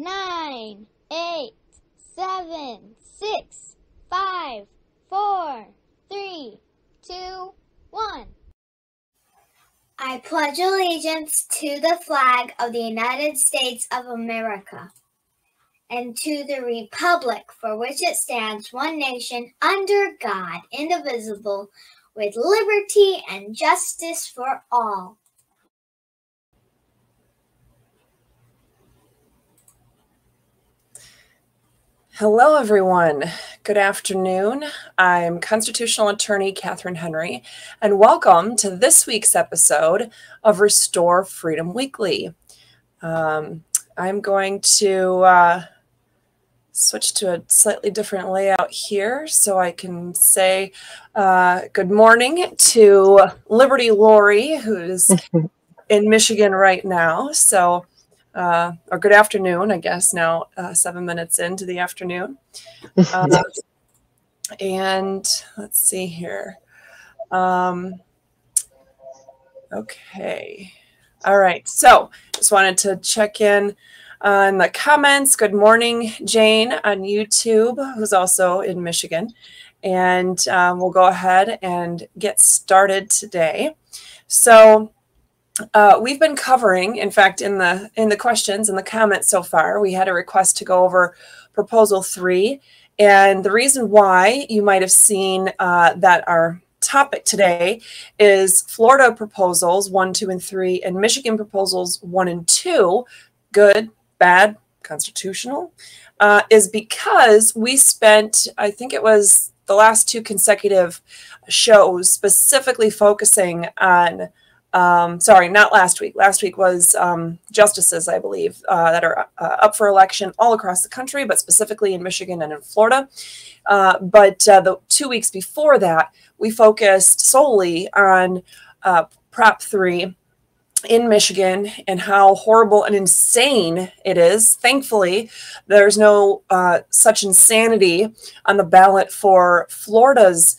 nine, eight, seven, six, five, four, three, two, one. I pledge allegiance to the flag of the United States of America and to the republic for which it stands, one nation, under God, indivisible, with liberty and justice for all. Hello, everyone. Good afternoon. I'm constitutional attorney Catherine Henry, and welcome to this week's episode of Restore Freedom Weekly. Um, I'm going to uh, switch to a slightly different layout here so I can say uh, good morning to Liberty Lori, who's in Michigan right now. So, uh, or good afternoon, I guess, now uh, seven minutes into the afternoon. Uh, and let's see here. Um, okay. All right. So just wanted to check in on the comments. Good morning, Jane on YouTube, who's also in Michigan. And um, we'll go ahead and get started today. So uh, we've been covering, in fact, in the in the questions and the comments so far, we had a request to go over proposal three. And the reason why you might have seen uh, that our topic today is Florida proposals one, two, and three, and Michigan proposals one and two, good, bad, constitutional, uh, is because we spent, I think it was the last two consecutive shows specifically focusing on um, sorry, not last week. Last week was um, justices, I believe, uh, that are uh, up for election all across the country, but specifically in Michigan and in Florida. Uh, but uh, the two weeks before that, we focused solely on uh, Prop 3 in Michigan and how horrible and insane it is. Thankfully, there's no uh, such insanity on the ballot for Florida's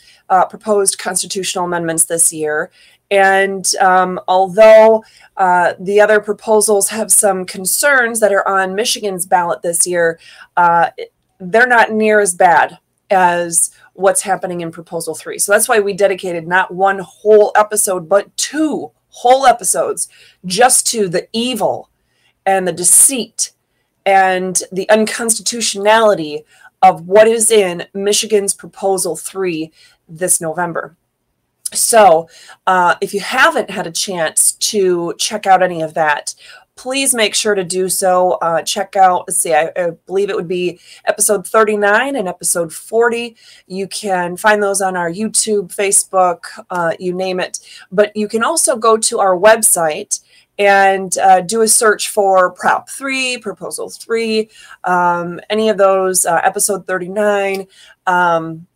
proposed constitutional amendments this year. And um, although uh, the other proposals have some concerns that are on Michigan's ballot this year, uh, they're not near as bad as what's happening in Proposal 3. So that's why we dedicated not one whole episode, but two whole episodes just to the evil and the deceit and the unconstitutionality of what is in Michigan's Proposal 3 this November. So, uh, if you haven't had a chance to check out any of that, please make sure to do so. Uh, check out, let's see, I, I, believe it would be episode 39 and episode 40. You can find those on our YouTube, Facebook, uh, you name it. But you can also go to our website and uh, do a search for Prop 3, Proposal 3, um, any of those, uh, episode 39, um,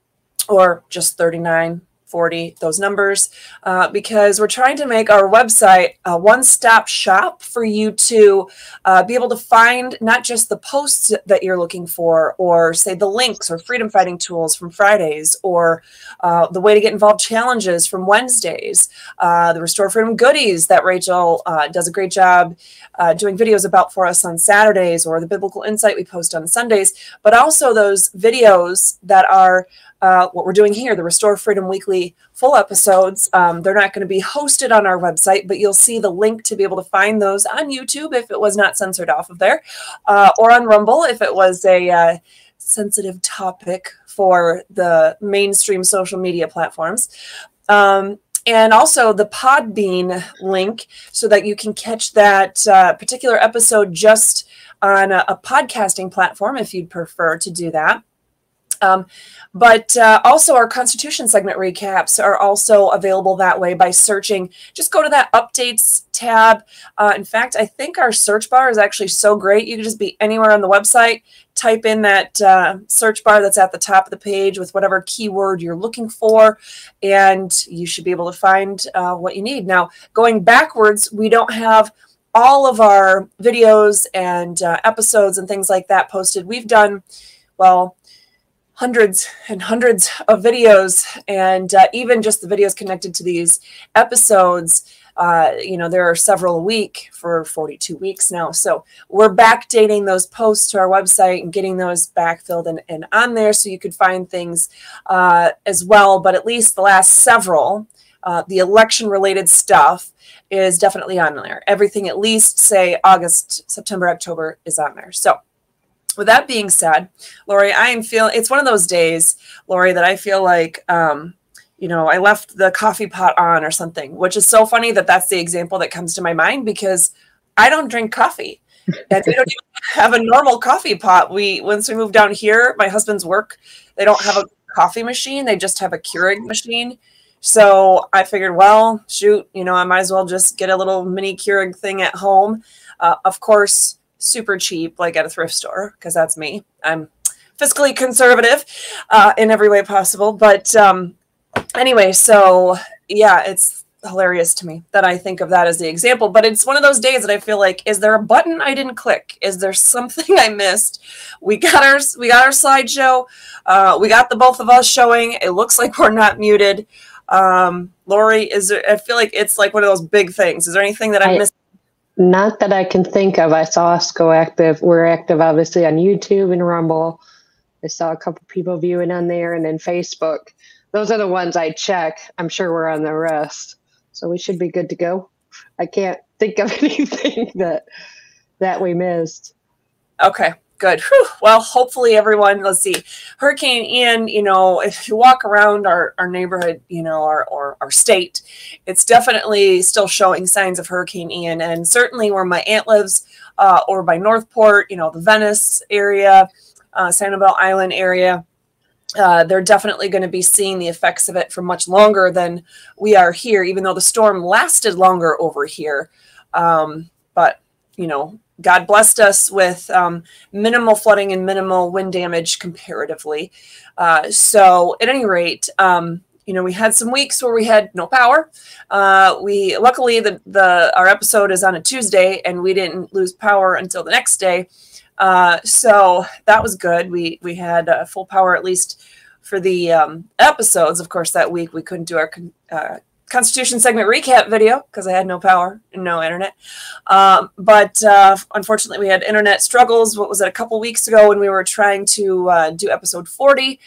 or just 39 40, those numbers, uh, because we're trying to make our website a one stop shop for you to uh, be able to find not just the posts that you're looking for, or say the links or freedom fighting tools from Fridays, or uh, the way to get involved challenges from Wednesdays, uh, the Restore Freedom goodies that Rachel uh, does a great job uh, doing videos about for us on Saturdays, or the biblical insight we post on Sundays, but also those videos that are uh, what we're doing here, the Restore Freedom Weekly full episodes. Um, they're not going to be hosted on our website, but you'll see the link to be able to find those on YouTube if it was not censored off of there, uh, or on Rumble if it was a uh, sensitive topic for the mainstream social media platforms. Um, and also the Podbean link so that you can catch that uh, particular episode just on a, a podcasting platform if you'd prefer to do that. Um, but uh, also, our Constitution segment recaps are also available that way by searching. Just go to that updates tab. Uh, in fact, I think our search bar is actually so great. You can just be anywhere on the website, type in that uh, search bar that's at the top of the page with whatever keyword you're looking for, and you should be able to find uh, what you need. Now, going backwards, we don't have all of our videos and uh, episodes and things like that posted. We've done, well, hundreds and hundreds of videos, and uh, even just the videos connected to these episodes. Uh, you know, there are several a week for 42 weeks now. So we're backdating those posts to our website and getting those backfilled and, and on there so you could find things uh, as well. But at least the last several, uh, the election related stuff is definitely on there. Everything at least say August, September, October is on there. So with that being said, Lori, I am feeling it's one of those days, Lori, that I feel like, um, you know, I left the coffee pot on or something, which is so funny that that's the example that comes to my mind because I don't drink coffee. and we don't even have a normal coffee pot. We once we moved down here, my husband's work, they don't have a coffee machine. They just have a Keurig machine. So I figured, well, shoot, you know, I might as well just get a little mini Keurig thing at home. Uh, of course, super cheap, like at a thrift store, because that's me. I'm fiscally conservative uh, in every way possible. But um, anyway, so yeah, it's hilarious to me that I think of that as the example. But it's one of those days that I feel like, is there a button I didn't click? Is there something I missed? We got our we got our slideshow. Uh, we got the both of us showing. It looks like we're not muted. Um, Lori, is there? I feel like it's like one of those big things. Is there anything that I, I missed? Not that I can think of. I saw us go active. We're active, obviously, on YouTube and Rumble. I saw a couple people viewing on there, and then Facebook. Those are the ones I check. I'm sure we're on the rest, so we should be good to go. I can't think of anything that that we missed. Okay, good. Whew. Well, hopefully everyone, let's see, Hurricane Ian, you know, if you walk around our, our neighborhood, you know, our, or our state, it's definitely still showing signs of Hurricane Ian. And certainly where my aunt lives uh, or by North Port, you know, the Venice area, uh, Sanibel Island area, uh, they're definitely going to be seeing the effects of it for much longer than we are here, even though the storm lasted longer over here. Um, but, you know, God blessed us with um, minimal flooding and minimal wind damage comparatively. Uh, so, at any rate, um, you know, we had some weeks where we had no power. Uh, we luckily the the our episode is on a Tuesday, and we didn't lose power until the next day. Uh, so that was good. We we had uh, full power at least for the um, episodes. Of course, that week we couldn't do our uh, Constitution segment recap video because I had no power and no internet. Um, but uh, unfortunately, we had internet struggles. What was it, a couple weeks ago when we were trying to uh, do episode 40?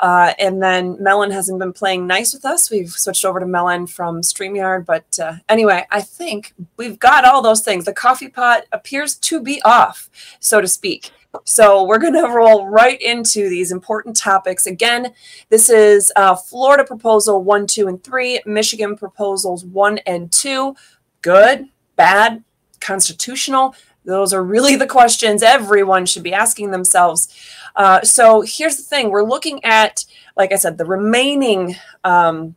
Uh, and then Melon hasn't been playing nice with us. We've switched over to Melon from StreamYard. But uh, anyway, I think we've got all those things. The coffee pot appears to be off, so to speak. So we're going to roll right into these important topics. Again, this is uh, Florida proposal one, two, and three, Michigan proposals one and two. Good, bad, constitutional. Those are really the questions everyone should be asking themselves. Uh, so here's the thing we're looking at, like I said, the remaining. Um,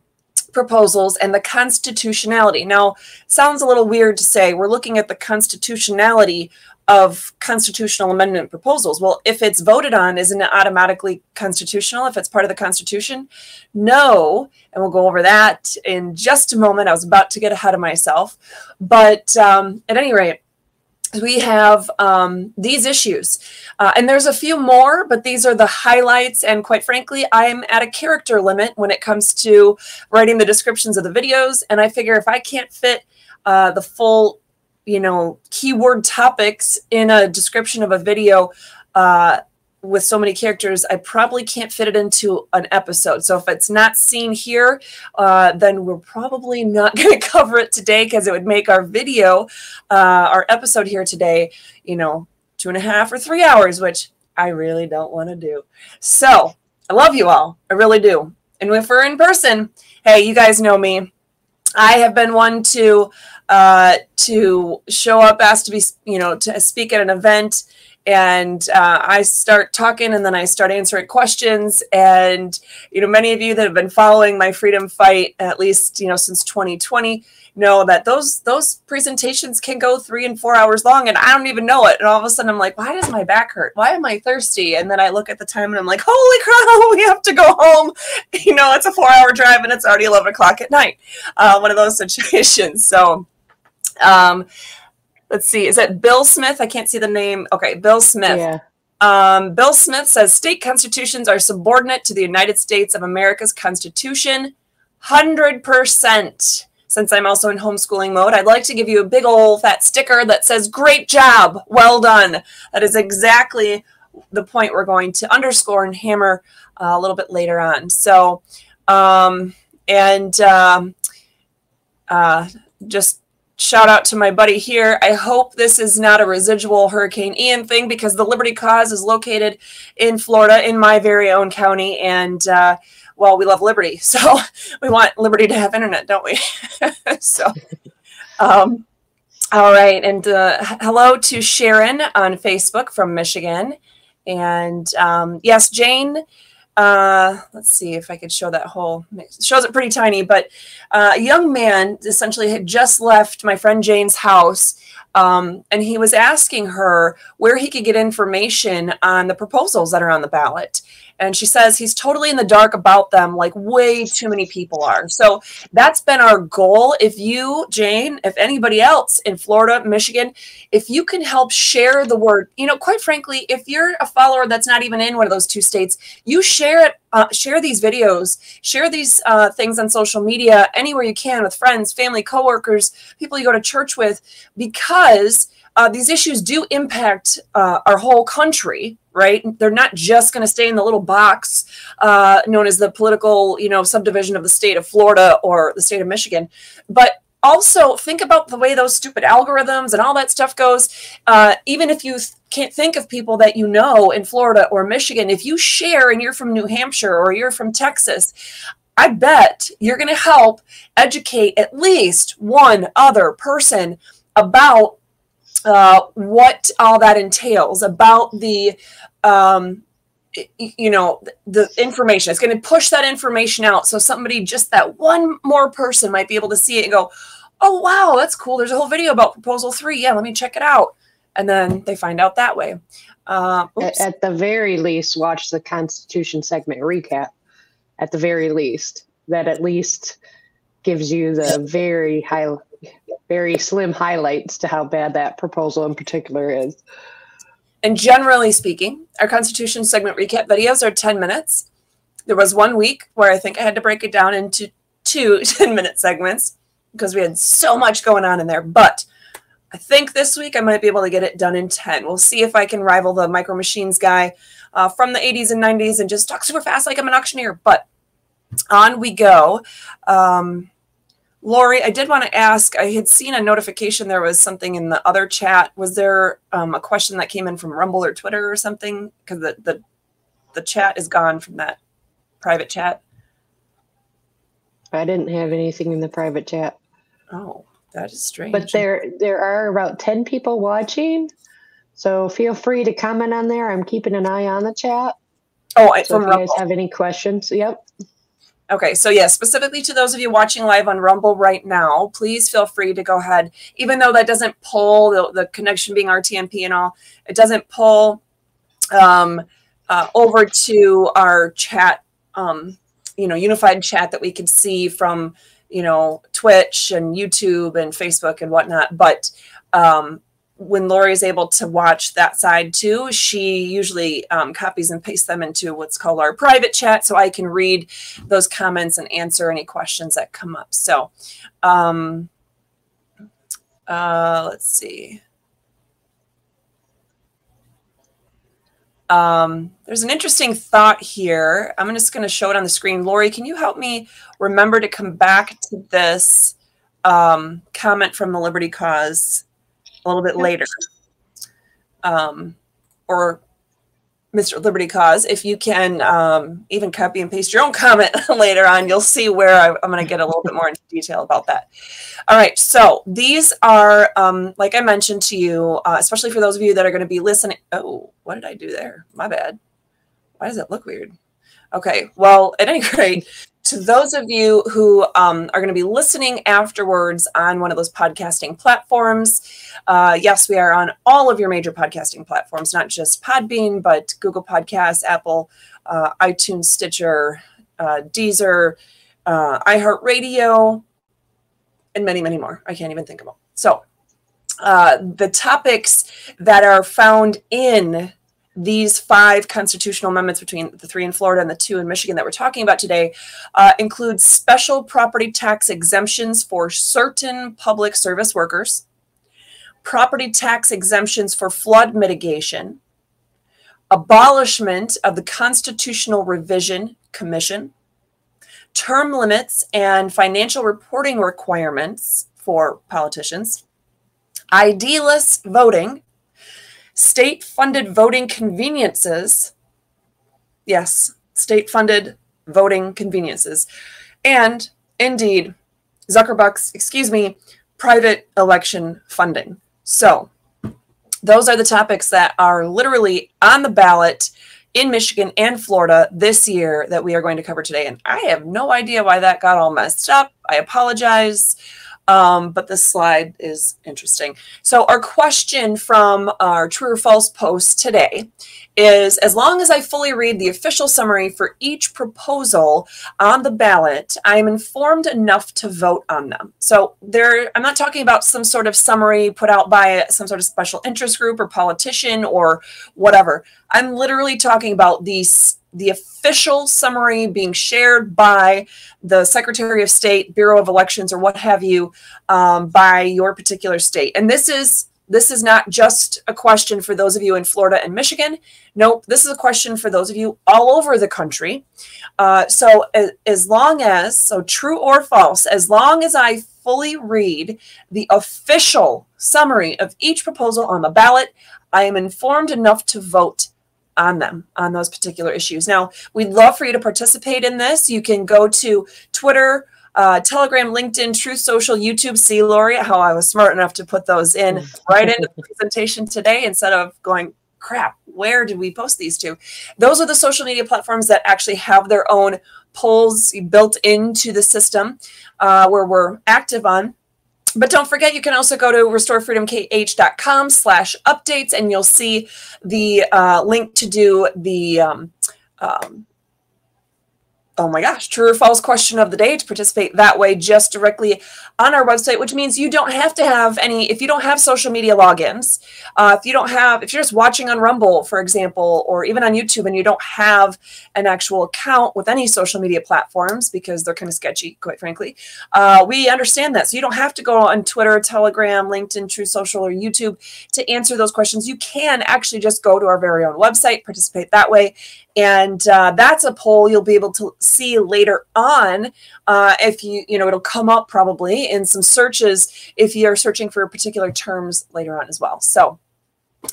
proposals and the constitutionality. Now, sounds a little weird to say we're looking at the constitutionality of constitutional amendment proposals. Well, if it's voted on, isn't it automatically constitutional if it's part of the Constitution? No. And we'll go over that in just a moment. I was about to get ahead of myself. But um, at any rate, we have um, these issues. Uh, and there's a few more, but these are the highlights. And quite frankly, I'm at a character limit when it comes to writing the descriptions of the videos. And I figure if I can't fit uh, the full you know keyword topics in a description of a video uh, with so many characters i probably can't fit it into an episode. So if it's not seen here uh, then we're probably not going to cover it today because it would make our video uh, our episode here today you know two and a half or three hours which i really don't want to do. So i love you all. I really do. And if we're in person hey you guys know me I have been one to uh, to show up, asked to be, you know, to speak at an event, and uh, I start talking, and then I start answering questions. And you know, many of you that have been following my freedom fight at least, you know, since 2020 know that those those presentations can go three and four hours long and i don't even know it. And all of a sudden i'm like why does my back hurt? Why am i thirsty? And then i look at the time and i'm like holy crap we have to go home. You know it's a four hour drive and it's already 11 o'clock at night. Uh, one of those situations. So um let's see. Is that bill smith? I can't see the name. Okay bill smith. Yeah. Um, Bill Smith says state constitutions are subordinate to the United States of America's Constitution. 100%. Since I'm also in homeschooling mode, I'd like to give you a big old fat sticker that says, Great job, well done. That is exactly the point we're going to underscore and hammer uh, a little bit later on. So, um, and um, uh, just shout out to my buddy here. I hope this is not a residual Hurricane Ian thing because the Liberty Cause is located in Florida, in my very own county, and uh, well, we love Liberty, so we want Liberty to have internet, don't we? so, um, all right, and uh, hello to Sharon on Facebook from Michigan, and um, yes, Jane uh, let's see if I could show that whole shows it pretty tiny, but uh, a young man essentially had just left my friend Jane's house. Um, and he was asking her where he could get information on the proposals that are on the ballot. And she says he's totally in the dark about them, like way too many people are. So that's been our goal. If you, Jane, if anybody else in Florida, Michigan, if you can help share the word, you know, quite frankly, if you're a follower that's not even in one of those two states, you share it, uh, share these videos, share these uh, things on social media anywhere you can with friends, family, coworkers, people you go to church with, because uh, these issues do impact uh, our whole country, right? They're not just going to stay in the little box uh, known as the political, you know, subdivision of the state of Florida or the state of Michigan, but also think about the way those stupid algorithms and all that stuff goes. Uh, even if you th- can't think of people that you know in Florida or Michigan, if you share and you're from New Hampshire or you're from Texas, I bet you're going to help educate at least one other person about uh, what all that entails about the um, you know the information. It's going to push that information out so somebody just that one more person might be able to see it and go oh wow that's cool. There's a whole video about proposal three. Yeah let me check it out. And then they find out that way. Uh, at, at the very least watch the constitution segment recap. At the very least that at least gives you the very high very slim highlights to how bad that proposal in particular is. And generally speaking, our Constitution segment recap videos are 10 minutes. There was one week where I think I had to break it down into two 10 minute segments because we had so much going on in there. But I think this week I might be able to get it done in 10. We'll see if I can rival the Micro Machines guy uh, from the 80s and 90s and just talk super fast like I'm an auctioneer. But on we go. Um, Lori, I did want to ask. I had seen a notification there was something in the other chat. Was there um, a question that came in from Rumble or Twitter or something? Because the, the the chat is gone from that private chat. I didn't have anything in the private chat. Oh, that is strange. But there there are about ten people watching, so feel free to comment on there. I'm keeping an eye on the chat. Oh, I, so if Rumble. you guys have any questions? Yep. Okay, so yeah, specifically to those of you watching live on Rumble right now, please feel free to go ahead. Even though that doesn't pull the, the connection being RTMP and all, it doesn't pull um, uh, over to our chat, um, you know, unified chat that we can see from, you know, Twitch and YouTube and Facebook and whatnot. But um, when Lori is able to watch that side too, she usually um, copies and pastes them into what's called our private chat so I can read those comments and answer any questions that come up. So, um, uh, let's see. Um, there's an interesting thought here. I'm just going to show it on the screen. Lori, can you help me remember to come back to this um, comment from the Liberty Cause? A little bit later. Um, or Mr. Liberty Cause, if you can um, even copy and paste your own comment later on, you'll see where I, am going to get a little bit more into detail about that. All right, so these are, um, like I mentioned to you, uh, especially for those of you that are going to be listening. Oh, what did I do there? My bad. Why does it look weird? Okay, well, at any rate, to those of you who um, are going to be listening afterwards on one of those podcasting platforms, uh, yes, we are on all of your major podcasting platforms, not just Podbean, but Google Podcasts, Apple, uh, iTunes, Stitcher, uh, Deezer, uh, iHeartRadio, and many, many more. I can't even think of them. So, uh, the topics that are found in these five constitutional amendments between the three in Florida and the two in Michigan that we're talking about today uh, include special property tax exemptions for certain public service workers, property tax exemptions for flood mitigation, abolishment of the Constitutional Revision Commission, term limits and financial reporting requirements for politicians, ID-less voting, state-funded voting conveniences. Yes, state-funded voting conveniences. And indeed, Zuckerbucks, excuse me, private election funding. So, those are the topics that are literally on the ballot in Michigan and Florida this year that we are going to cover today. And I have no idea why that got all messed up. I apologize. Um, but this slide is interesting. So our question from our true or false post today is as long as I fully read the official summary for each proposal on the ballot, I am informed enough to vote on them. So there, I'm not talking about some sort of summary put out by some sort of special interest group or politician or whatever. I'm literally talking about these the official summary being shared by the Secretary of State, Bureau of Elections, or what have you, um, by your particular state. And this is this is not just a question for those of you in Florida and Michigan. Nope, this is a question for those of you all over the country. Uh, so, as, as long as, so true or false, as long as I fully read the official summary of each proposal on the ballot, I am informed enough to vote on them on those particular issues. Now, we'd love for you to participate in this. You can go to Twitter, uh, Telegram, LinkedIn, Truth Social, YouTube. See, Lori, how I was smart enough to put those in right into the presentation today instead of going, crap, where did we post these to? Those are the social media platforms that actually have their own polls built into the system uh, where we're active on. But don't forget, you can also go to restorefreedomkh.com slash updates and you'll see the uh, link to do the um, um, oh my gosh, true or false question of the day to participate that way just directly on our website, which means you don't have to have any, if you don't have social media logins, uh, if you don't have, if you're just watching on Rumble, for example, or even on YouTube and you don't have an actual account with any social media platforms because they're kind of sketchy, quite frankly, uh, we understand that. So you don't have to go on Twitter, Telegram, LinkedIn, True Social, or YouTube to answer those questions. You can actually just go to our very own website, participate that way, and uh, that's a poll you'll be able to see later on uh, if you you know it'll come up probably in some searches if you're searching for particular terms later on as well. So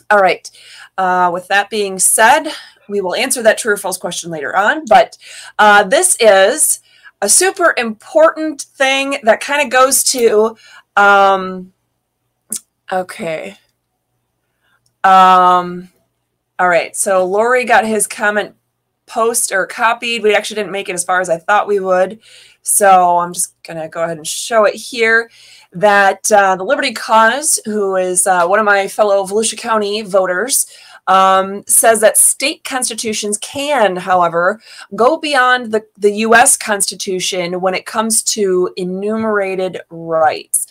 all right. Uh, with that being said we will answer that true or false question later on. But uh, this is a super important thing that kind of goes to um, okay. Um, all right, so Lori got his comment post or copied. We actually didn't make it as far as I thought we would. So I'm just going to go ahead and show it here that uh, the Liberty Cause, who is uh, one of my fellow Volusia County voters, um, says that state constitutions can, however, go beyond the, the U.S. Constitution when it comes to enumerated rights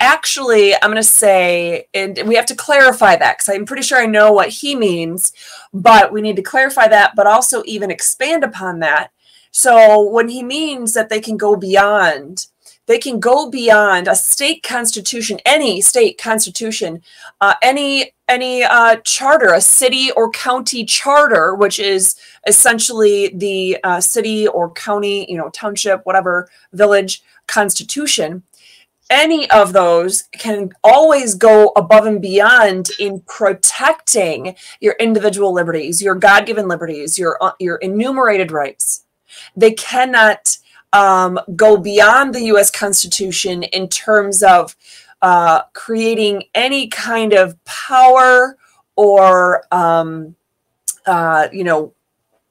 actually, I'm going to say, and we have to clarify that because I'm pretty sure I know what he means, but we need to clarify that, but also even expand upon that. So when he means that they can go beyond, they can go beyond a state constitution, any state constitution, uh, any any uh, charter, a city or county charter, which is essentially the uh, city or county, you know, township, whatever, village constitution any of those can always go above and beyond in protecting your individual liberties, your God-given liberties, your uh, your enumerated rights. They cannot um, go beyond the U.S. Constitution in terms of uh, creating any kind of power or um, uh, you know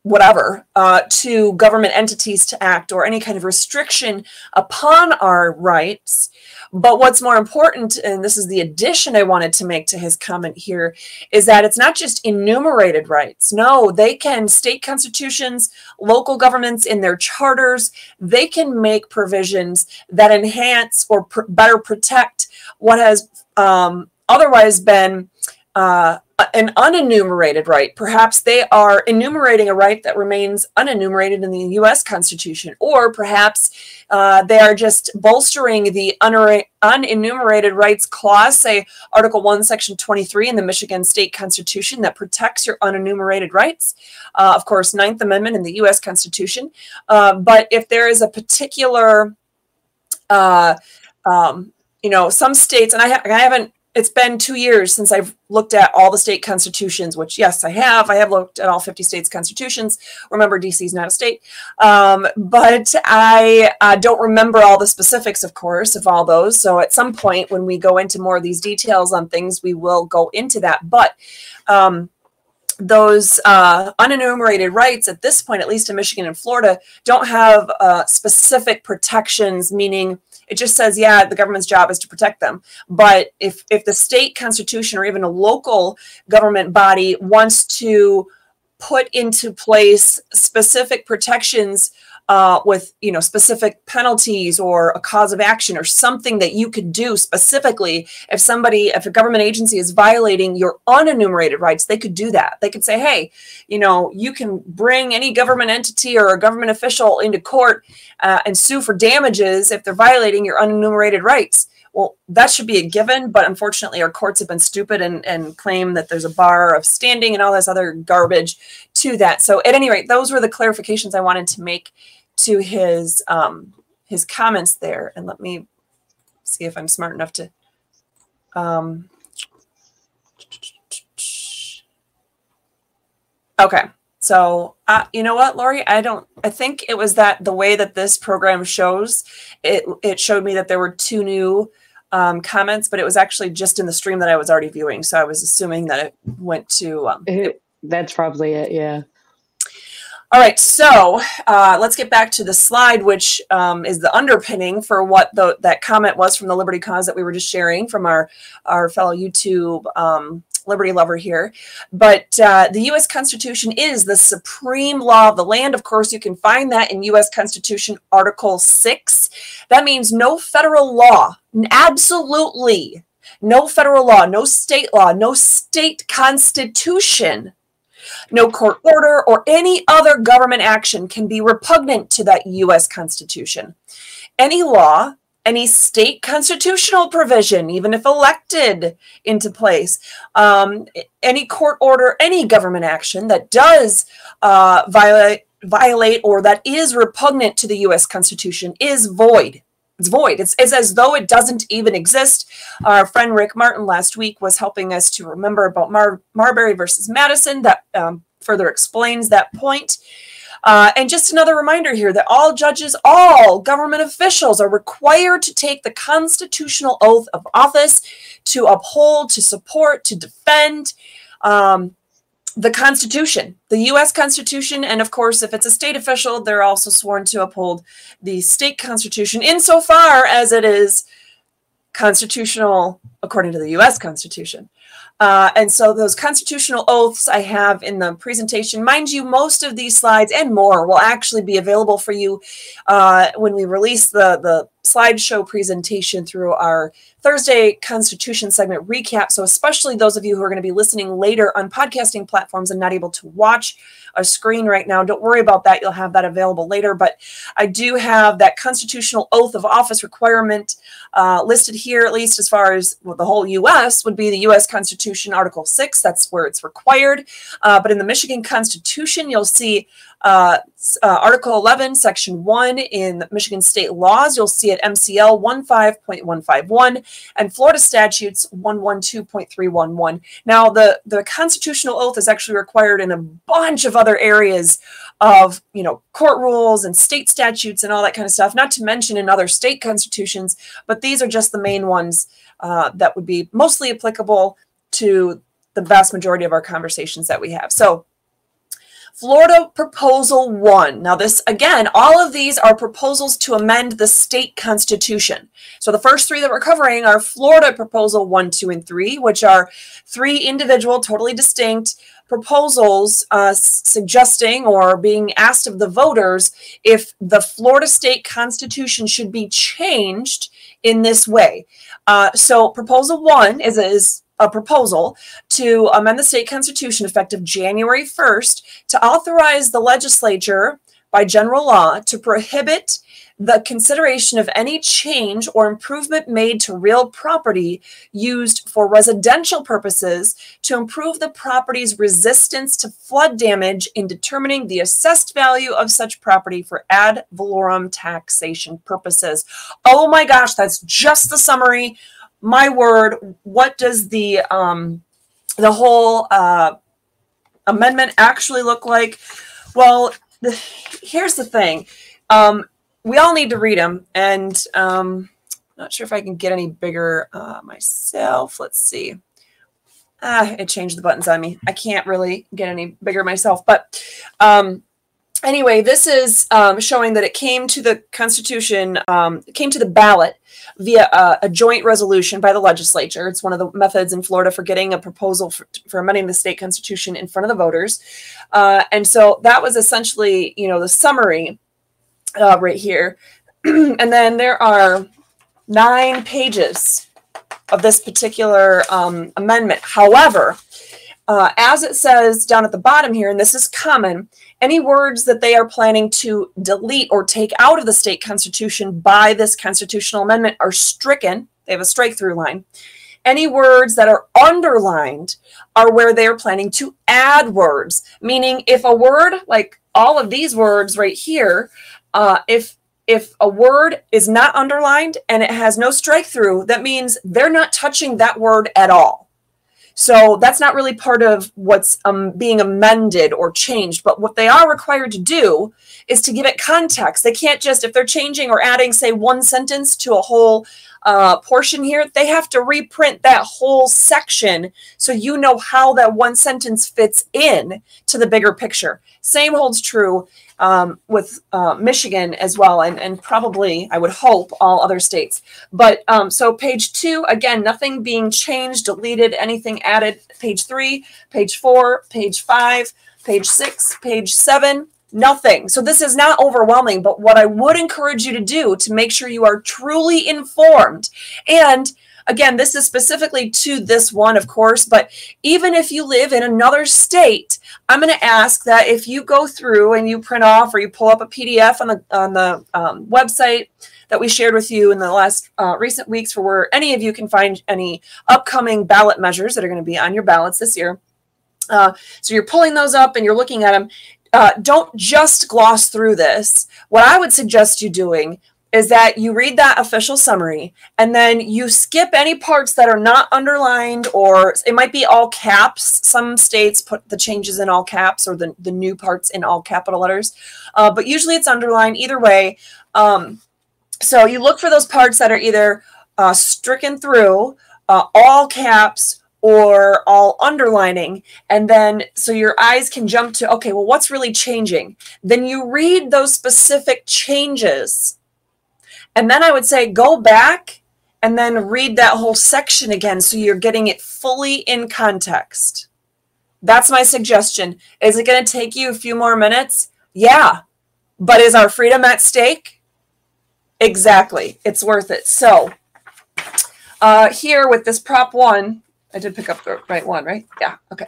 whatever uh, to government entities to act or any kind of restriction upon our rights. But what's more important, and this is the addition I wanted to make to his comment here, is that it's not just enumerated rights. No, they can, state constitutions, local governments in their charters, they can make provisions that enhance or pr better protect what has um, otherwise been uh, an unenumerated right. Perhaps they are enumerating a right that remains unenumerated in the U.S. Constitution, or perhaps uh, they are just bolstering the unenumerated rights clause, say Article 1, Section 23 in the Michigan State Constitution that protects your unenumerated rights. Uh, of course, Ninth Amendment in the U.S. Constitution. Uh, but if there is a particular uh, um, you know, some states, and I, ha- I haven't it's been two years since I've looked at all the state constitutions, which yes, I have. I have looked at all 50 states constitutions. Remember, DC is not a state. Um, but I uh, don't remember all the specifics, of course, of all those. So at some point, when we go into more of these details on things, we will go into that. But um, those uh, unenumerated rights at this point, at least in Michigan and Florida, don't have uh, specific protections, meaning it just says, yeah, the government's job is to protect them. But if if the state constitution or even a local government body wants to put into place specific protections uh, with you know specific penalties or a cause of action or something that you could do specifically if somebody if a government agency is violating your unenumerated rights they could do that. They could say hey you know you can bring any government entity or a government official into court uh, and sue for damages if they're violating your unenumerated rights. Well, that should be a given, but unfortunately, our courts have been stupid and, and claim that there's a bar of standing and all this other garbage to that. So, at any rate, those were the clarifications I wanted to make to his um, his comments there, and let me see if I'm smart enough to. Um, okay, so uh, you know what, Lori, I don't. I think it was that the way that this program shows it. It showed me that there were two new um, comments, but it was actually just in the stream that I was already viewing. So I was assuming that it went to. Um, it, that's probably it. Yeah. All right, so uh, let's get back to the slide, which um, is the underpinning for what the, that comment was from the Liberty Cause that we were just sharing from our, our fellow YouTube um, Liberty lover here. But uh, the U.S. Constitution is the supreme law of the land. Of course, you can find that in U.S. Constitution Article 6. That means no federal law, absolutely no federal law, no state law, no state constitution no court order or any other government action can be repugnant to that U.S. Constitution. Any law, any state constitutional provision, even if elected into place, um, any court order, any government action that does uh, violate violate or that is repugnant to the U.S. Constitution is void it's void. It's, it's as though it doesn't even exist. Our friend Rick Martin last week was helping us to remember about Mar- Marbury versus Madison. That um, further explains that point. Uh, and just another reminder here that all judges, all government officials are required to take the constitutional oath of office to uphold, to support, to defend. Um, the Constitution, the U.S. Constitution, and of course, if it's a state official, they're also sworn to uphold the state constitution insofar as it is constitutional according to the U.S. Constitution. Uh, and so those constitutional oaths I have in the presentation, mind you, most of these slides and more will actually be available for you uh, when we release the, the slideshow presentation through our Thursday Constitution segment recap. So, especially those of you who are going to be listening later on podcasting platforms and not able to watch a screen right now, don't worry about that. You'll have that available later. But I do have that constitutional oath of office requirement uh, listed here, at least as far as well, the whole U.S., would be the U.S. Constitution, Article 6. That's where it's required. Uh, but in the Michigan Constitution, you'll see uh, uh, Article 11, Section 1 in Michigan state laws. You'll see it MCL 15.151 and Florida statutes 112.311. Now, the, the constitutional oath is actually required in a bunch of other areas of, you know, court rules and state statutes and all that kind of stuff, not to mention in other state constitutions, but these are just the main ones uh, that would be mostly applicable to the vast majority of our conversations that we have. So, Florida Proposal 1. Now, this again, all of these are proposals to amend the state constitution. So, the first three that we're covering are Florida Proposal 1, 2, and 3, which are three individual, totally distinct proposals uh, suggesting or being asked of the voters if the Florida state constitution should be changed in this way. Uh, so, Proposal 1 is, is a proposal to amend the state constitution effective January 1st to authorize the legislature by general law to prohibit the consideration of any change or improvement made to real property used for residential purposes to improve the property's resistance to flood damage in determining the assessed value of such property for ad valorem taxation purposes. Oh my gosh, that's just the summary. My word, what does the um the whole uh amendment actually look like? Well, the, here's the thing. Um, we all need to read them, and um, not sure if I can get any bigger uh, myself. Let's see. Ah, it changed the buttons on me. I can't really get any bigger myself, but um, anyway, this is um, showing that it came to the Constitution, um, came to the ballot via a, joint resolution by the legislature. It's one of the methods in Florida for getting a proposal for, for amending the state constitution in front of the voters. Uh, and so that was essentially, you know, the summary uh, right here. and then there are nine pages of this particular um, amendment. However, uh, as it says down at the bottom here, and this is common, any words that they are planning to delete or take out of the state constitution by this constitutional amendment are stricken. They have a strike through line. Any words that are underlined are where they are planning to add words, meaning if a word, like all of these words right here, uh, if if a word is not underlined and it has no strike through, that means they're not touching that word at all. So that's not really part of what's um, being amended or changed. But what they are required to do is to give it context. They can't just, if they're changing or adding, say, one sentence to a whole uh, portion here, they have to reprint that whole section so you know how that one sentence fits in to the bigger picture. Same holds true um, with uh, Michigan as well, and, and probably, I would hope, all other states. But um, so page two, again, nothing being changed, deleted, anything added. Page three, page four, page five, page six, page seven, nothing. So this is not overwhelming, but what I would encourage you to do to make sure you are truly informed and Again, this is specifically to this one, of course, but even if you live in another state, I'm going to ask that if you go through and you print off or you pull up a PDF on the on the um, website that we shared with you in the last uh, recent weeks, for where any of you can find any upcoming ballot measures that are going to be on your ballots this year. Uh, so you're pulling those up and you're looking at them. Uh, don't just gloss through this. What I would suggest you doing is that you read that official summary and then you skip any parts that are not underlined or it might be all caps. Some states put the changes in all caps or the, the new parts in all capital letters, uh, but usually it's underlined either way. Um, so you look for those parts that are either uh, stricken through, uh, all caps, or all underlining and then so your eyes can jump to okay well what's really changing then you read those specific changes and then I would say go back and then read that whole section again so you're getting it fully in context. That's my suggestion. Is it going to take you a few more minutes? Yeah. But is our freedom at stake? Exactly. It's worth it. So, uh, here with this prop one, I did pick up the right one, right? Yeah. Okay.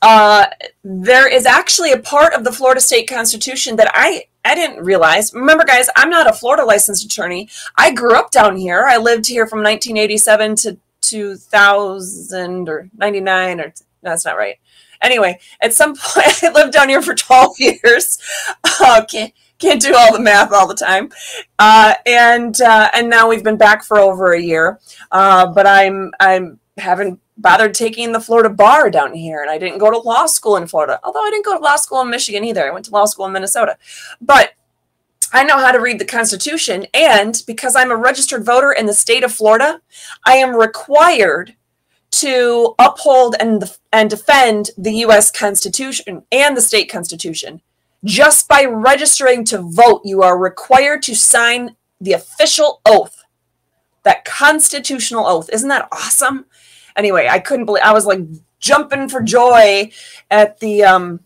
Uh, there is actually a part of the Florida State Constitution that I I didn't realize. Remember, guys, I'm not a Florida licensed attorney. I grew up down here. I lived here from 1987 to 2000 or 99 or no, that's not right. Anyway, at some point, I lived down here for 12 years. Okay can't do all the math all the time. Uh, and uh, and now we've been back for over a year. Uh, but I'm I'm haven't bothered taking the Florida bar down here, and I didn't go to law school in Florida. Although I didn't go to law school in Michigan either. I went to law school in Minnesota. But I know how to read the Constitution, and because I'm a registered voter in the state of Florida, I am required to uphold and and defend the U.S. Constitution and the state Constitution. Just by registering to vote, you are required to sign the official oath, that constitutional oath. Isn't that awesome? Anyway, I couldn't believe I was like jumping for joy at the um,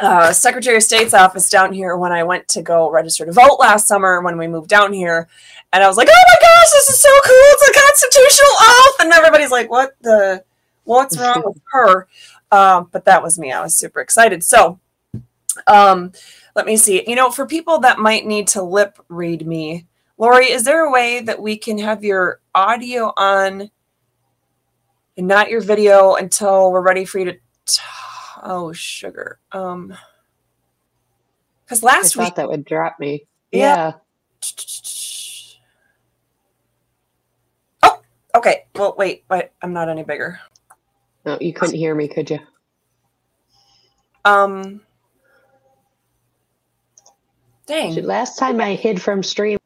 uh, Secretary of State's office down here when I went to go register to vote last summer when we moved down here. And I was like, oh my gosh, this is so cool. It's a constitutional oath. And everybody's like, what the, what's wrong with her? Um, but that was me. I was super excited. So, um, let me see. You know, for people that might need to lip read me, Lori, is there a way that we can have your audio on and not your video until we're ready for you to? Oh, sugar. Um, because last thought week, that would drop me. Yeah. Yeah. oh, okay. Well, wait, but I'm not any bigger. No, you couldn't hear me, could you? Um, dang. Last time I hid from stream.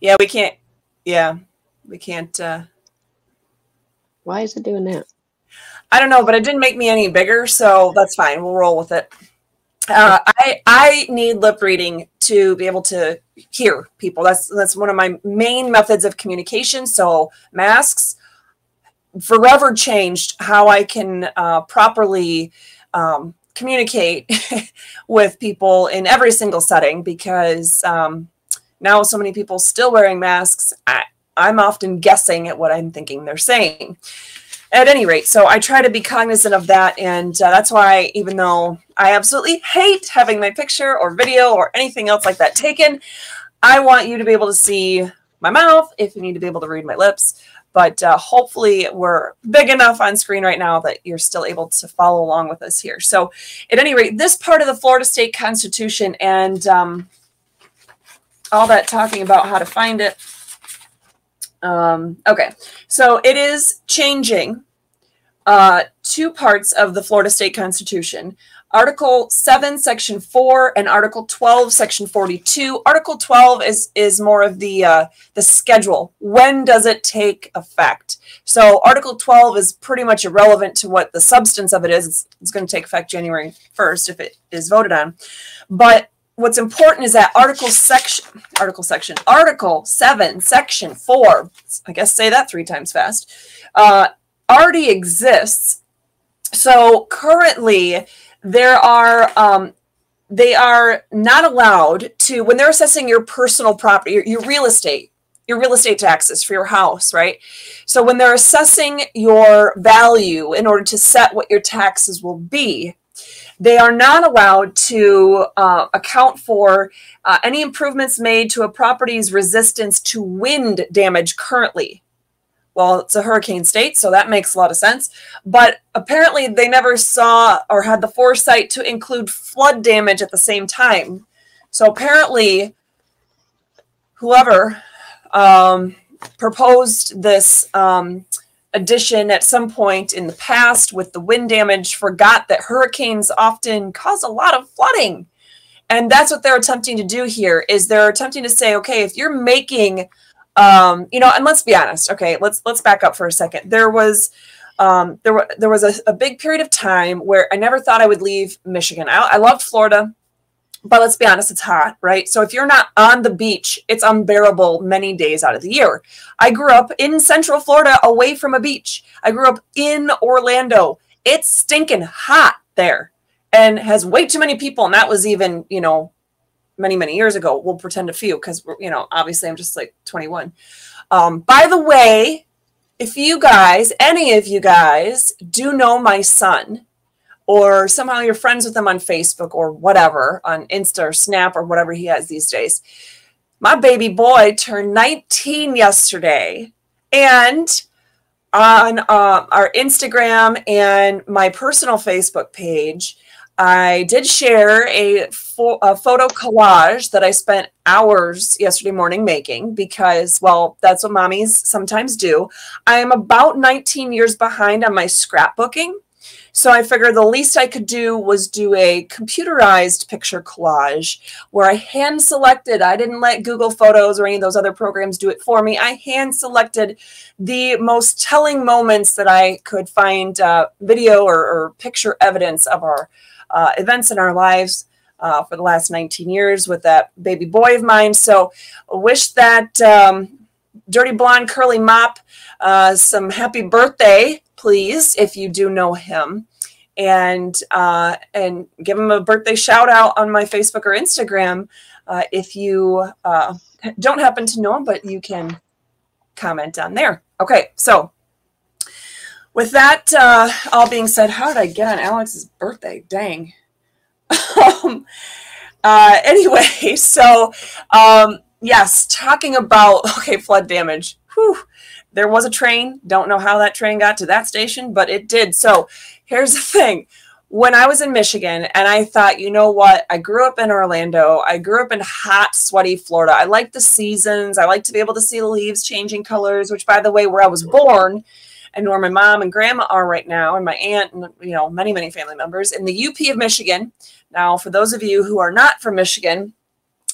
Yeah, we can't. Yeah, we can't. uh Why is it doing that? I don't know, but it didn't make me any bigger, so that's fine. We'll roll with it. Uh, I I need lip reading to be able to hear people. That's that's one of my main methods of communication. So masks forever changed how I can uh, properly um, communicate with people in every single setting because um, now so many people still wearing masks. I, I'm often guessing at what I'm thinking they're saying at any rate, so I try to be cognizant of that, and uh, that's why, even though I absolutely hate having my picture or video or anything else like that taken, I want you to be able to see my mouth if you need to be able to read my lips. But uh, hopefully, we're big enough on screen right now that you're still able to follow along with us here. So, at any rate, this part of the Florida State Constitution and um, all that talking about how to find it. Um, okay, so it is changing uh, two parts of the Florida State Constitution. Article 7, Section 4, and Article 12, Section 42. Article 12 is is more of the uh, the schedule. When does it take effect? So Article 12 is pretty much irrelevant to what the substance of it is. It's, it's going to take effect January 1st if it is voted on. But what's important is that Article section Article section Article 7, Section 4. I guess say that three times fast. Uh, already exists. So currently, there are um, they are not allowed to when they're assessing your personal property, your, your real estate, your real estate taxes for your house, right? So when they're assessing your value in order to set what your taxes will be, they are not allowed to uh, account for uh, any improvements made to a property's resistance to wind damage currently well, it's a hurricane state, so that makes a lot of sense. But apparently, they never saw or had the foresight to include flood damage at the same time. So apparently, whoever um, proposed this um, addition at some point in the past with the wind damage forgot that hurricanes often cause a lot of flooding. And that's what they're attempting to do here is they're attempting to say, okay, if you're making um, you know, and let's be honest. Okay, let's let's back up for a second. There was um, there were there was a, a big period of time where I never thought I would leave Michigan. I, I loved Florida, but let's be honest, it's hot, right? So if you're not on the beach, it's unbearable many days out of the year. I grew up in Central Florida, away from a beach. I grew up in Orlando. It's stinking hot there, and has way too many people. And that was even you know many many years ago we'll pretend a few because you know obviously i'm just like 21 um, by the way if you guys any of you guys do know my son or somehow you're friends with him on facebook or whatever on insta or snap or whatever he has these days my baby boy turned 19 yesterday and on uh, our instagram and my personal facebook page I did share a, fo- a, photo collage that I spent hours yesterday morning making because, well, that's what mommies sometimes do. I am about 19 years behind on my scrapbooking. So I figured the least I could do was do a computerized picture collage where I hand selected, I didn't let Google Photos or any of those other programs do it for me. I hand selected the most telling moments that I could find uh, video or, or picture evidence of our uh, events in our lives uh, for the last 19 years with that baby boy of mine. So wish that um, dirty blonde curly mop uh, some happy birthday, please, if you do know him. And uh, and give him a birthday shout out on my Facebook or Instagram uh, if you uh, don't happen to know him, but you can comment on there. Okay, so with that uh, all being said, how did I get on Alex's birthday? Dang. um, uh, anyway, so um, yes, talking about okay, flood damage. Whew, there was a train. Don't know how that train got to that station, but it did. So here's the thing. When I was in Michigan and I thought, you know what? I grew up in Orlando. I grew up in hot, sweaty Florida. I like the seasons. I like to be able to see the leaves changing colors, which, by the way, where I was born and where my mom and grandma are right now, and my aunt and, you know, many, many family members in the UP of Michigan. Now, for those of you who are not from Michigan,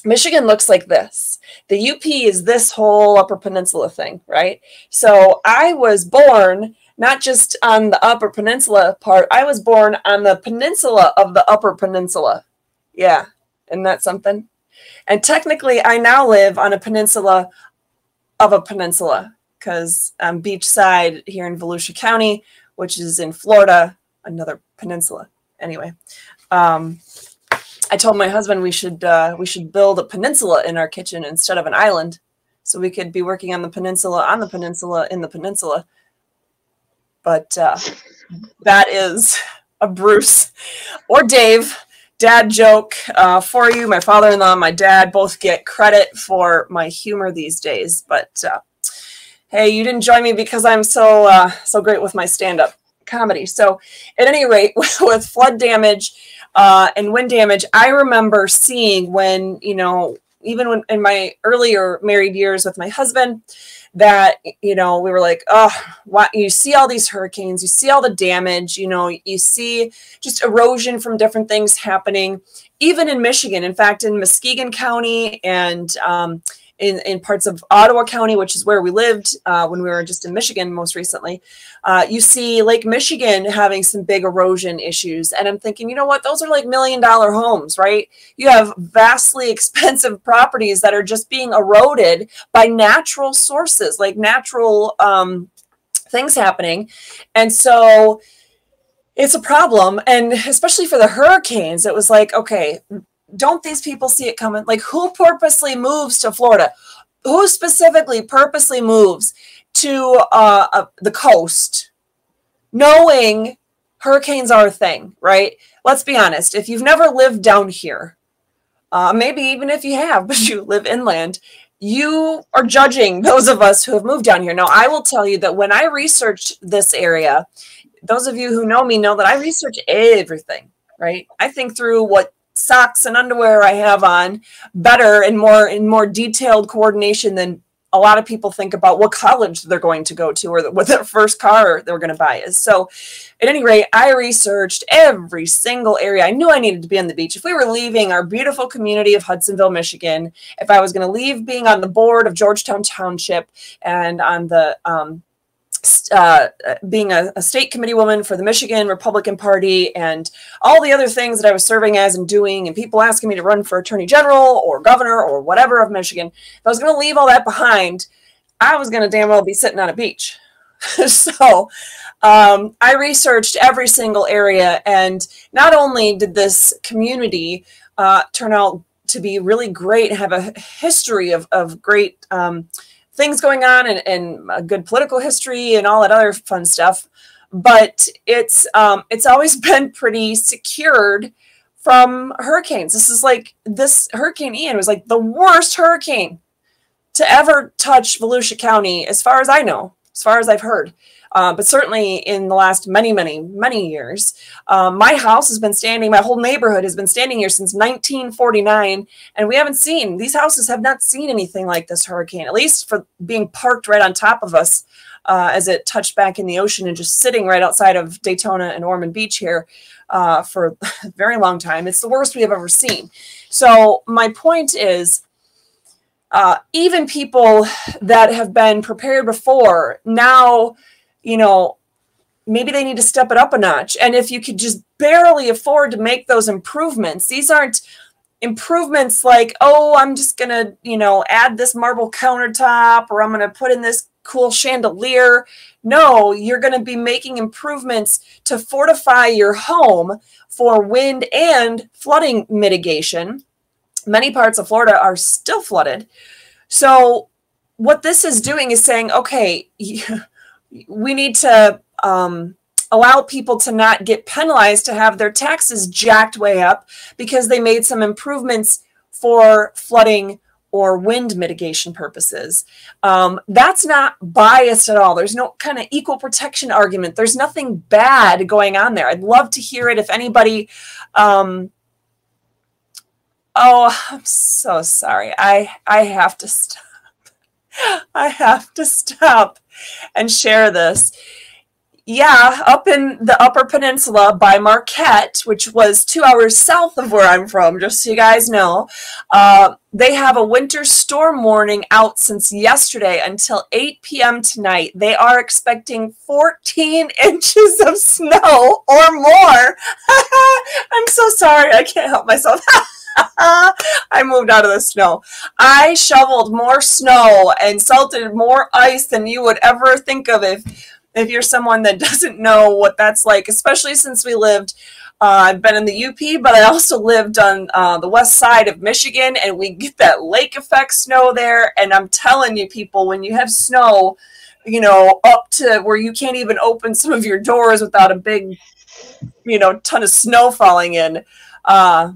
Michigan looks like this. The UP is this whole Upper Peninsula thing, right? So I was born not just on the Upper Peninsula part, I was born on the peninsula of the Upper Peninsula. Yeah, isn't that something? And technically, I now live on a peninsula of a peninsula because I'm beachside here in Volusia County, which is in Florida, another peninsula. Anyway, um, I told my husband we should uh, we should build a peninsula in our kitchen instead of an island, so we could be working on the peninsula on the peninsula in the peninsula. But uh, that is a Bruce or Dave dad joke uh, for you. My father-in-law, my dad, both get credit for my humor these days. But uh, hey, you didn't join me because I'm so uh, so great with my stand-up comedy. So, at any rate, with flood damage uh, and wind damage, I remember seeing when, you know, even when in my earlier married years with my husband, that you know we were like oh what you see all these hurricanes you see all the damage you know you see just erosion from different things happening. Even in michigan in fact in muskegon county and um, in, in parts of Ottawa County, which is where we lived uh, when we were just in Michigan most recently, uh, you see Lake Michigan having some big erosion issues. And I'm thinking, you know what? Those are like million dollar homes, right? You have vastly expensive properties that are just being eroded by natural sources, like natural um, things happening. And so, it's a problem and especially for the hurricanes it was like okay don't these people see it coming? Like, who purposely moves to Florida? Who specifically purposely moves to uh, uh, the coast, knowing hurricanes are a thing, right? Let's be honest. If you've never lived down here, uh, maybe even if you have, but you live inland, you are judging those of us who have moved down here. Now, I will tell you that when I researched this area, those of you who know me know that I research everything, right? I think through what socks and underwear I have on better and more in more detailed coordination than a lot of people think about what college they're going to go to or what their first car they're going to buy is. So, at any rate, I researched every single area. I knew I needed to be on the beach. If we were leaving our beautiful community of Hudsonville, Michigan, if I was going to leave being on the board of Georgetown Township and on the um, uh, being a, a, state committee woman for the Michigan Republican Party and all the other things that I was serving as and doing, and people asking me to run for attorney general or governor or whatever of Michigan, if I was going to leave all that behind, I was going to damn well be sitting on a beach. so um, I researched every single area, and not only did this community uh, turn out to be really great, have a history of, of great. Um, things going on and, and a good political history and all that other fun stuff. But it's um, it's always been pretty secured from hurricanes. This is like this Hurricane Ian was like the worst hurricane to ever touch Volusia County, as far as I know, as far as I've heard. Uh, but certainly in the last many, many, many years, um, my house has been standing, my whole neighborhood has been standing here since 1949, and we haven't seen, these houses have not seen anything like this hurricane, at least for being parked right on top of us uh, as it touched back in the ocean and just sitting right outside of Daytona and Ormond Beach here uh, for a very long time. It's the worst we have ever seen. So, my point is, uh, even people that have been prepared before now you know, maybe they need to step it up a notch. And if you could just barely afford to make those improvements, these aren't improvements like, oh, I'm just going to, you know, add this marble countertop or I'm going to put in this cool chandelier. No, you're going to be making improvements to fortify your home for wind and flooding mitigation. Many parts of Florida are still flooded. So, what this is doing is saying, okay, we need to um, allow people to not get penalized to have their taxes jacked way up because they made some improvements for flooding or wind mitigation purposes. Um, that's not biased at all. There's no kind of equal protection argument. There's nothing bad going on there. I'd love to hear it if anybody. Um, oh, I'm so sorry. I I have to stop. I have to stop and share this yeah, up in the Upper Peninsula by Marquette, which was two hours south of where I'm from, just so you guys know, uh, they have a winter storm warning out since yesterday until 8 p.m. tonight. They are expecting 14 inches of snow or more. I'm so sorry. I can't help myself. I moved out of the snow. I shoveled more snow and salted more ice than you would ever think of if if you're someone that doesn't know what that's like, especially since we lived, uh, I've been in the UP, but I also lived on uh, the west side of Michigan, and we get that lake effect snow there. And I'm telling you, people, when you have snow, you know, up to where you can't even open some of your doors without a big, you know, ton of snow falling in. Uh,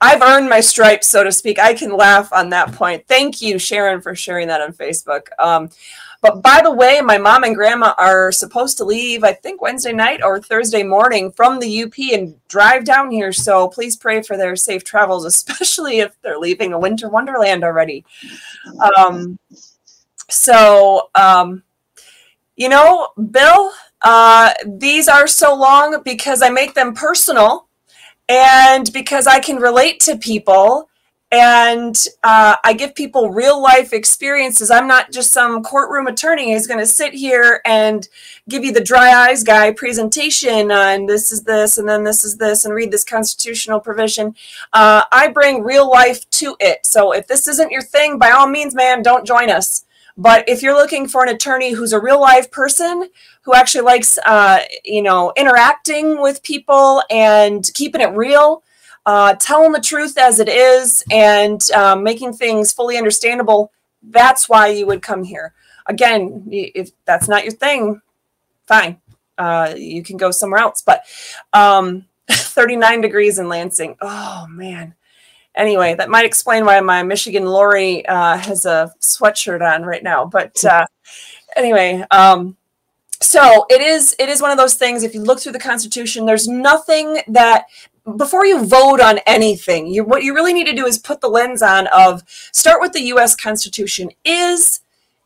I've earned my stripes, so to speak. I can laugh on that point. Thank you, Sharon, for sharing that on Facebook. Um, but by the way, my mom and grandma are supposed to leave, I think Wednesday night or Thursday morning from the UP and drive down here. So please pray for their safe travels, especially if they're leaving a winter wonderland already. Um, so, um, you know, Bill, uh, these are so long because I make them personal and because I can relate to people and uh, I give people real life experiences. I'm not just some courtroom attorney who's going to sit here and give you the dry eyes guy presentation on this is this and then this is this and read this constitutional provision. Uh, I bring real life to it. So if this isn't your thing, by all means, man, don't join us. But if you're looking for an attorney who's a real life person who actually likes, uh, you know, interacting with people and keeping it real uh, telling the truth as it is and um, making things fully understandable, that's why you would come here. Again, if that's not your thing, fine. Uh, you can go somewhere else. But um, 39 degrees in Lansing. Oh, man. Anyway, that might explain why my Michigan Lori uh, has a sweatshirt on right now. But uh, anyway, um, so it is it is one of those things if you look through the constitution there's nothing that before you vote on anything, you, what you really need to do is put the lens on of start with the U.S. Constitution. Is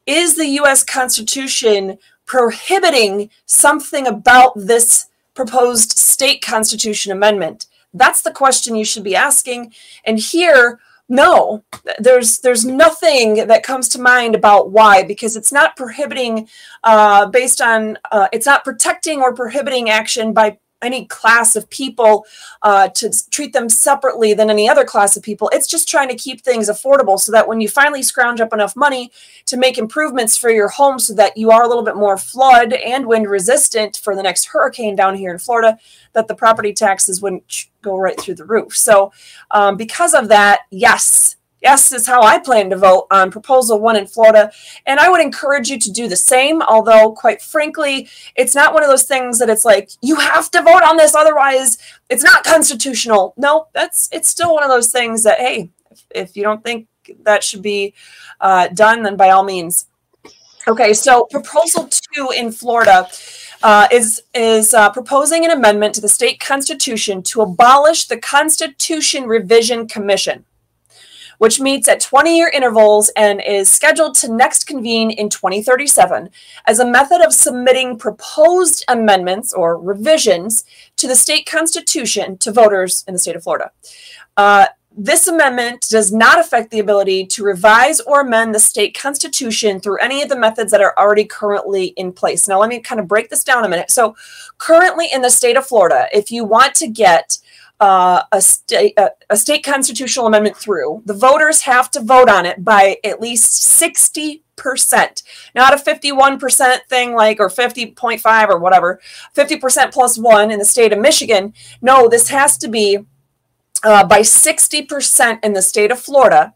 is the U.S. Constitution prohibiting something about this proposed state constitution amendment? That's the question you should be asking. And here, no, there's there's nothing that comes to mind about why because it's not prohibiting uh, based on uh, it's not protecting or prohibiting action by any class of people uh, to treat them separately than any other class of people. It's just trying to keep things affordable so that when you finally scrounge up enough money to make improvements for your home so that you are a little bit more flood and wind resistant for the next hurricane down here in Florida, that the property taxes wouldn't go right through the roof. So, um, because of that, yes, Yes, is how I plan to vote on proposal one in Florida. And I would encourage you to do the same, although, quite frankly, it's not one of those things that it's like, you have to vote on this, otherwise it's not constitutional. No, that's it's still one of those things that, hey, if, if you don't think that should be uh, done, then by all means. Okay, so proposal two in Florida. Uh, is is uh, proposing an amendment to the state constitution to abolish the Constitution Revision Commission which meets at 20 year intervals and is scheduled to next convene in 2037 as a method of submitting proposed amendments or revisions to the state constitution to voters in the state of Florida. Uh, this amendment does not affect the ability to revise or amend the state constitution through any of the methods that are already currently in place. Now, let me kind of break this down a minute. So, currently in the state of Florida, if you want to get uh, a state a, a, state constitutional amendment through, the voters have to vote on it by at least sixty percent, not a fifty-one percent thing like or fifty point five or whatever, fifty percent plus one in the state of Michigan. No, this has to be uh, by sixty percent in the state of Florida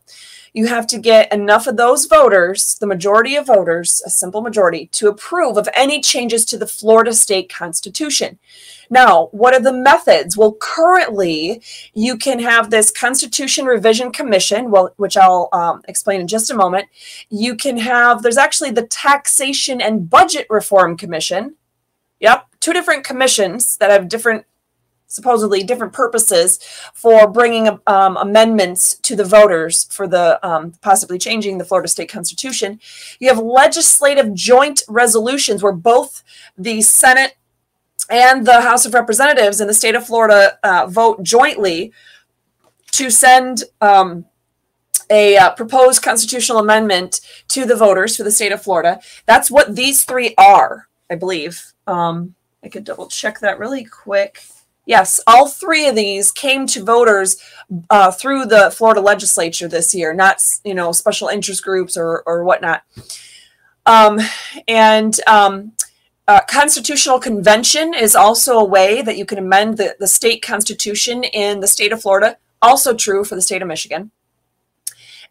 you have to get enough of those voters, the majority of voters, a simple majority, to approve of any changes to the Florida state constitution. Now, what are the methods? Well, currently, you can have this Constitution Revision Commission, well, which I'll um, explain in just a moment. You can have, there's actually the Taxation and Budget Reform Commission. Yep, two different commissions that have different supposedly different purposes for bringing um, amendments to the voters for the um, possibly changing the Florida state constitution. You have legislative joint resolutions where both the Senate and the House of Representatives in the state of Florida uh, vote jointly to send um, a uh, proposed constitutional amendment to the voters for the state of Florida. That's what these three are, I believe. Um, I could double check that really quick. Yes, all three of these came to voters uh, through the Florida legislature this year, not you know special interest groups or or whatnot. Um, and um, uh, constitutional convention is also a way that you can amend the, the state constitution in the state of Florida, also true for the state of Michigan.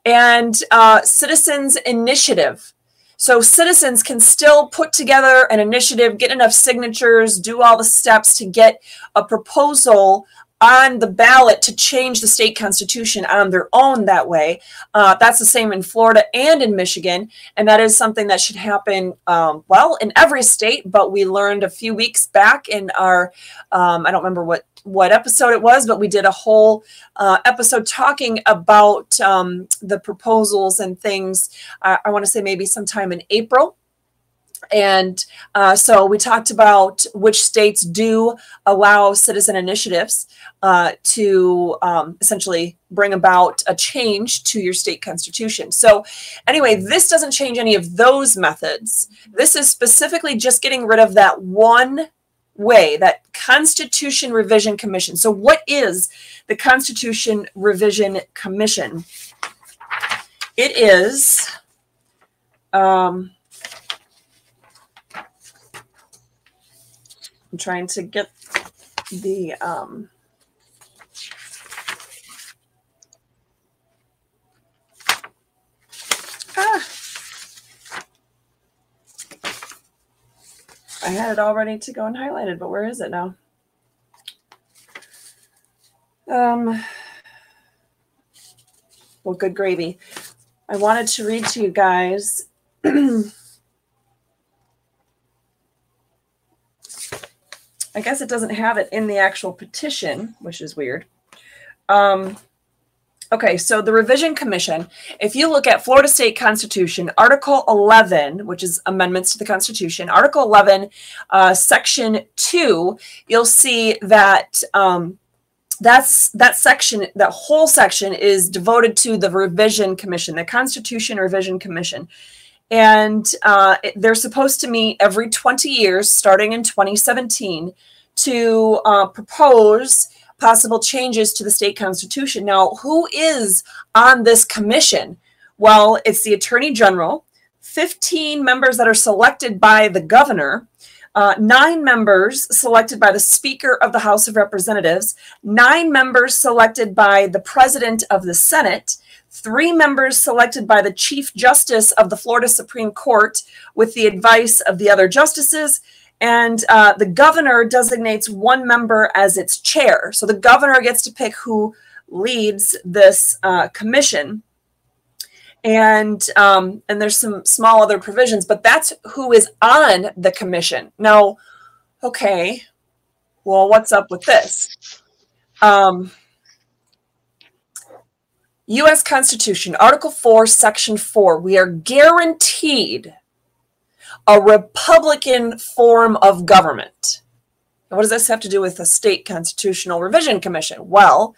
And uh, citizens initiative. So citizens can still put together an initiative, get enough signatures, do all the steps to get a proposal on the ballot to change the state constitution on their own that way. Uh, that's the same in Florida and in Michigan. And that is something that should happen, um, well, in every state. But we learned a few weeks back in our, um, I don't remember what what episode it was, but we did a whole uh, episode talking about um, the proposals and things. Uh, I want to say maybe sometime in April and uh, so we talked about which states do allow citizen initiatives uh, to um, essentially bring about a change to your state constitution. So, anyway, this doesn't change any of those methods. This is specifically just getting rid of that one way, that Constitution Revision Commission. So, what is the Constitution Revision Commission? It is. Um, I'm trying to get the um, ah. I had it all ready to go and highlighted, but where is it now? Um, well, good gravy. I wanted to read to you guys I guess it doesn't have it in the actual petition, which is weird. Um, okay, so the Revision Commission, if you look at Florida State Constitution, Article 11, which is amendments to the Constitution, Article 11, uh, Section 2, you'll see that. Um, that's that section that whole section is devoted to the revision commission the constitution revision commission and uh, they're supposed to meet every 20 years starting in 2017 to uh, propose possible changes to the state constitution. Now who is on this commission? Well it's the attorney general 15 members that are selected by the governor uh, nine members selected by the Speaker of the House of Representatives, nine members selected by the President of the Senate, three members selected by the Chief Justice of the Florida Supreme Court with the advice of the other justices. And uh, the governor designates one member as its chair. So the governor gets to pick who leads this uh, commission. And um, and there's some small other provisions, but that's who is on the commission. Now, okay, well, what's up with this? Um, U.S. Constitution, Article 4, Section 4, we are guaranteed a Republican form of government. what does this have to do with the State Constitutional Revision Commission? Well,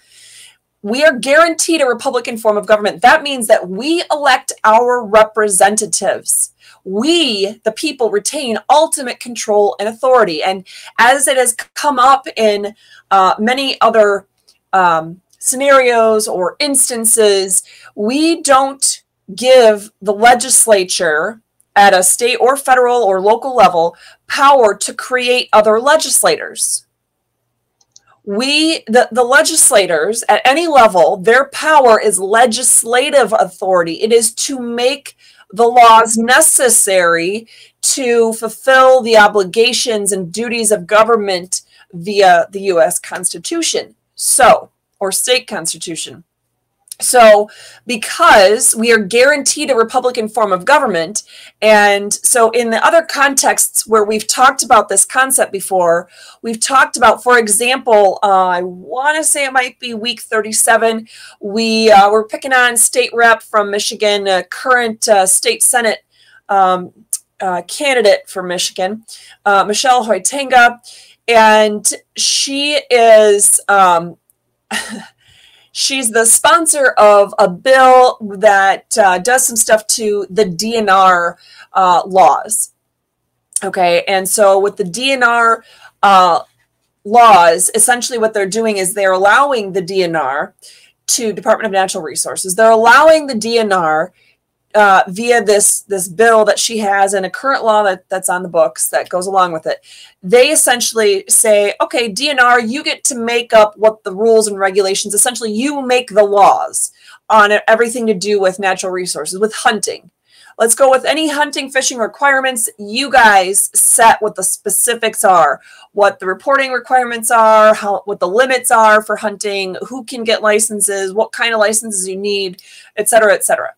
we are guaranteed a Republican form of government. That means that we elect our representatives. We, the people, retain ultimate control and authority. And as it has come up in uh, many other um, scenarios or instances, we don't give the legislature at a state or federal or local level power to create other legislators. we the, the legislators at any level their power is legislative authority it is to make the laws necessary to fulfill the obligations and duties of government via the US Constitution so or state constitution so, because we are guaranteed a Republican form of government, and so in the other contexts where we've talked about this concept before, we've talked about, for example, uh, I want to say it might be week 37, we uh, were picking on state rep from Michigan, a current uh, state Senate um, uh, candidate for Michigan, uh, Michele Hoitenga, and she is. Um, she's the sponsor of a bill that uh, does some stuff to the DNR uh, laws. Okay, and so with the DNR uh, laws, essentially what they're doing is they're allowing the DNR to Department of Natural Resources. They're allowing the DNR uh, via this this bill that she has and a current law that, that's on the books that goes along with it they essentially say okay dnr you get to make up what the rules and regulations essentially you make the laws on everything to do with natural resources with hunting. Let's go with any hunting fishing requirements you guys set what the specifics are what the reporting requirements are how what the limits are for hunting who can get licenses what kind of licenses you need et cetera et cetera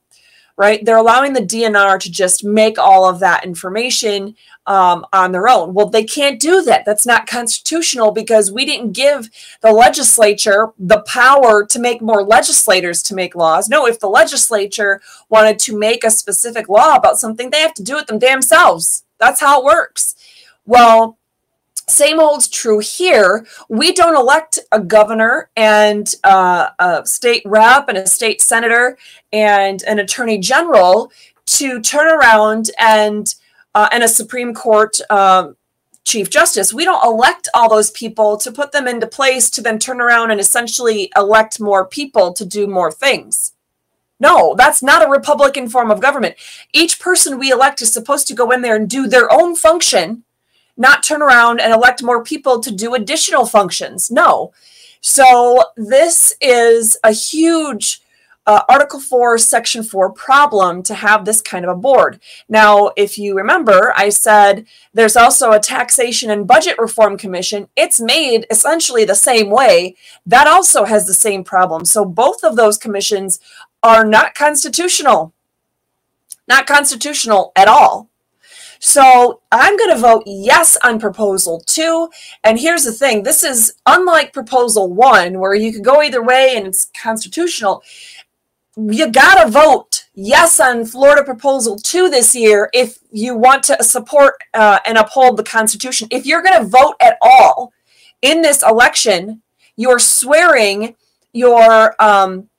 right? They're allowing the DNR to just make all of that information um, on their own. Well, they can't do that. That's not constitutional because we didn't give the legislature the power to make more legislators to make laws. No, if the legislature wanted to make a specific law about something, they have to do it them damn selves. That's how it works. Well, same holds true here. We don't elect a governor and uh, a state rep and a state senator and an attorney general to turn around and uh, and a Supreme Court um, chief justice. We don't elect all those people to put them into place to then turn around and essentially elect more people to do more things. No, that's not a Republican form of government. Each person we elect is supposed to go in there and do their own function not turn around and elect more people to do additional functions. No. So this is a huge uh, Article 4, Section 4 problem to have this kind of a board. Now, if you remember, I said there's also a Taxation and Budget Reform Commission. It's made essentially the same way. That also has the same problem. So both of those commissions are not constitutional. Not constitutional at all. So I'm going to vote yes on proposal two. And here's the thing this is unlike proposal one, where you could go either way and it's constitutional. You got to vote yes on Florida proposal two this year if you want to support uh, and uphold the Constitution. If you're going to vote at all in this election, you're swearing your um,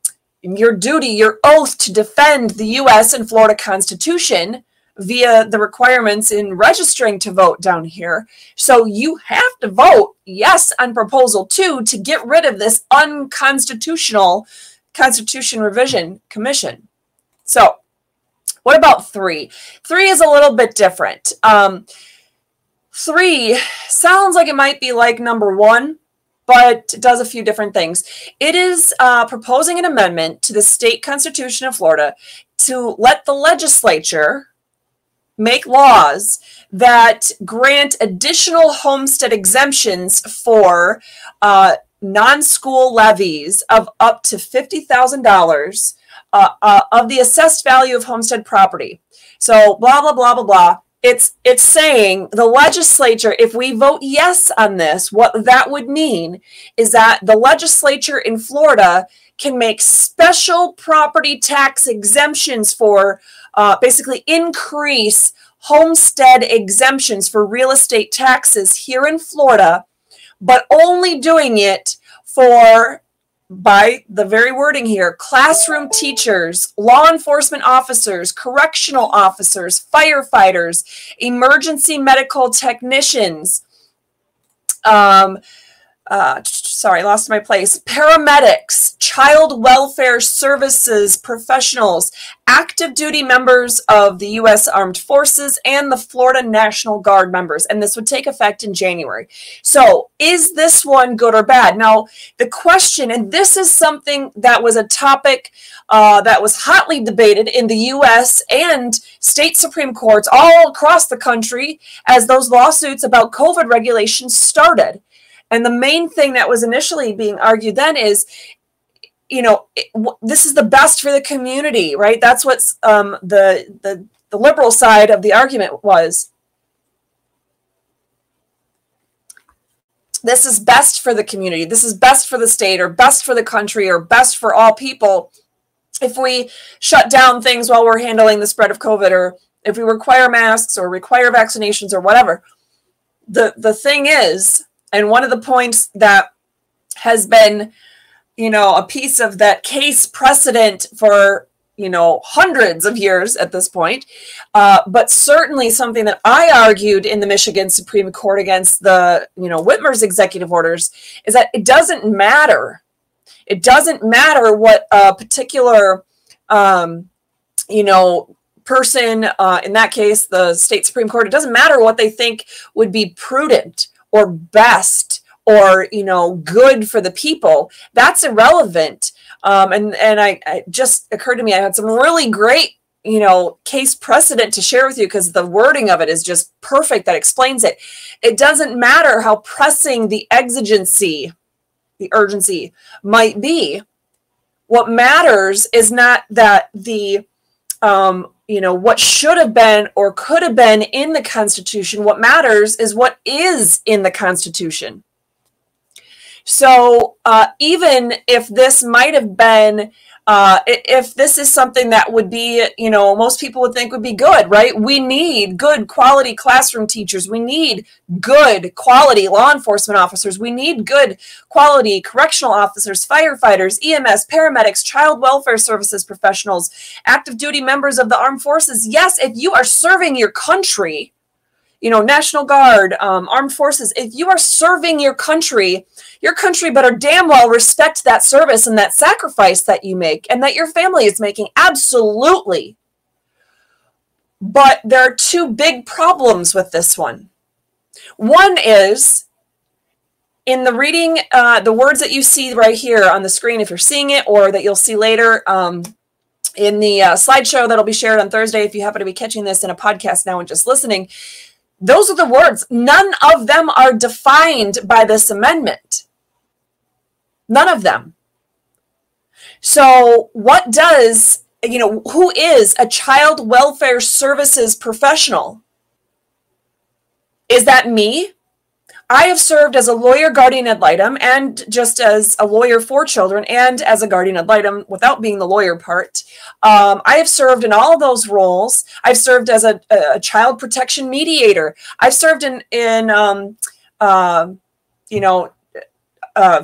your duty, your oath to defend the U.S. and Florida Constitution via the requirements in registering to vote down here. So you have to vote yes on proposal two to get rid of this unconstitutional Constitution Revision Commission. So, what about three? Three is a little bit different. Um, three sounds like it might be like number one, but does a few different things. It is uh, proposing an amendment to the state constitution of Florida to let the legislature make laws that grant additional homestead exemptions for uh, non-school levies of up to $50,000 uh, uh, of the assessed value of homestead property. So blah, blah, blah, blah, blah. It's, it's saying the legislature, if we vote yes on this, what that would mean is that the legislature in Florida can make special property tax exemptions for uh, basically increase homestead exemptions for real estate taxes here in Florida, but only doing it for by the very wording here classroom teachers, law enforcement officers, correctional officers, firefighters, emergency medical technicians, um, uh, sorry, lost my place. Paramedics, child welfare services professionals, active duty members of the U.S. Armed Forces, and the Florida National Guard members. And this would take effect in January. So, is this one good or bad? Now, the question, and this is something that was a topic uh, that was hotly debated in the U.S. and state Supreme Courts all across the country as those lawsuits about COVID regulations started. And the main thing that was initially being argued then is, you know, this is the best for the community, right? That's what um, the, the the liberal side of the argument was. This is best for the community. This is best for the state, or best for the country, or best for all people. If we shut down things while we're handling the spread of COVID, or if we require masks, or require vaccinations, or whatever, the the thing is and one of the points that has been, you know, a piece of that case precedent for, you know, hundreds of years at this point, uh, but certainly something that I argued in the Michigan Supreme Court against the, you know, Whitmer's executive orders is that it doesn't matter. It doesn't matter what a particular, um, you know, person, uh, in that case, the state Supreme Court, it doesn't matter what they think would be prudent or best or you know good for the people that's irrelevant. Um, and and I, I just occurred to me i had some really great you know case precedent to share with you because the wording of it is just perfect that explains it. It doesn't matter how pressing the exigency the urgency might be. What matters is not that the um, you know what should have been or could have been in the constitution what matters is what is in the constitution. So uh, even if this might have been uh, if this is something that would be, you know, most people would think would be good, right? We need good quality classroom teachers. We need good quality law enforcement officers. We need good quality correctional officers, firefighters, EMS, paramedics, child welfare services professionals, active duty members of the armed forces. Yes, if you are serving your country, you know, National Guard, um, armed forces, if you are serving your country, your country better damn well respect that service and that sacrifice that you make and that your family is making. Absolutely. But there are two big problems with this one. One is in the reading, uh, the words that you see right here on the screen, if you're seeing it, or that you'll see later um, in the uh, slideshow that'll be shared on Thursday, if you happen to be catching this in a podcast now and just listening, those are the words. None of them are defined by this amendment. None of them. So, what does, you know, who is a child welfare services professional? Is that me? I have served as a lawyer guardian ad litem and just as a lawyer for children and as a guardian ad litem without being the lawyer part. Um, I have served in all those roles. I've served as a, a child protection mediator. I've served in, in um, uh, you know, uh,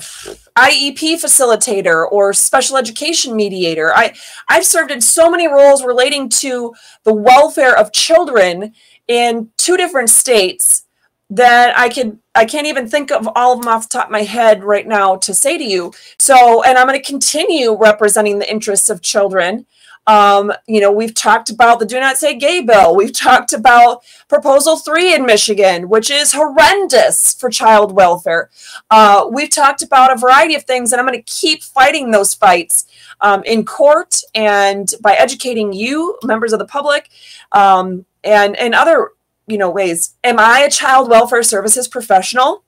IEP facilitator or special education mediator. I, I've served in so many roles relating to the welfare of children in two different states that I could I can't even think of all of them off the top of my head right now to say to you. So, and I'm going to continue representing the interests of children. Um, you know, we've talked about the Do Not Say Gay bill. We've talked about Proposal 3 in Michigan, which is horrendous for child welfare. Uh, we've talked about a variety of things, and I'm going to keep fighting those fights um, in court and by educating you, members of the public, um, and, and other you know ways. Am i a child welfare services professional?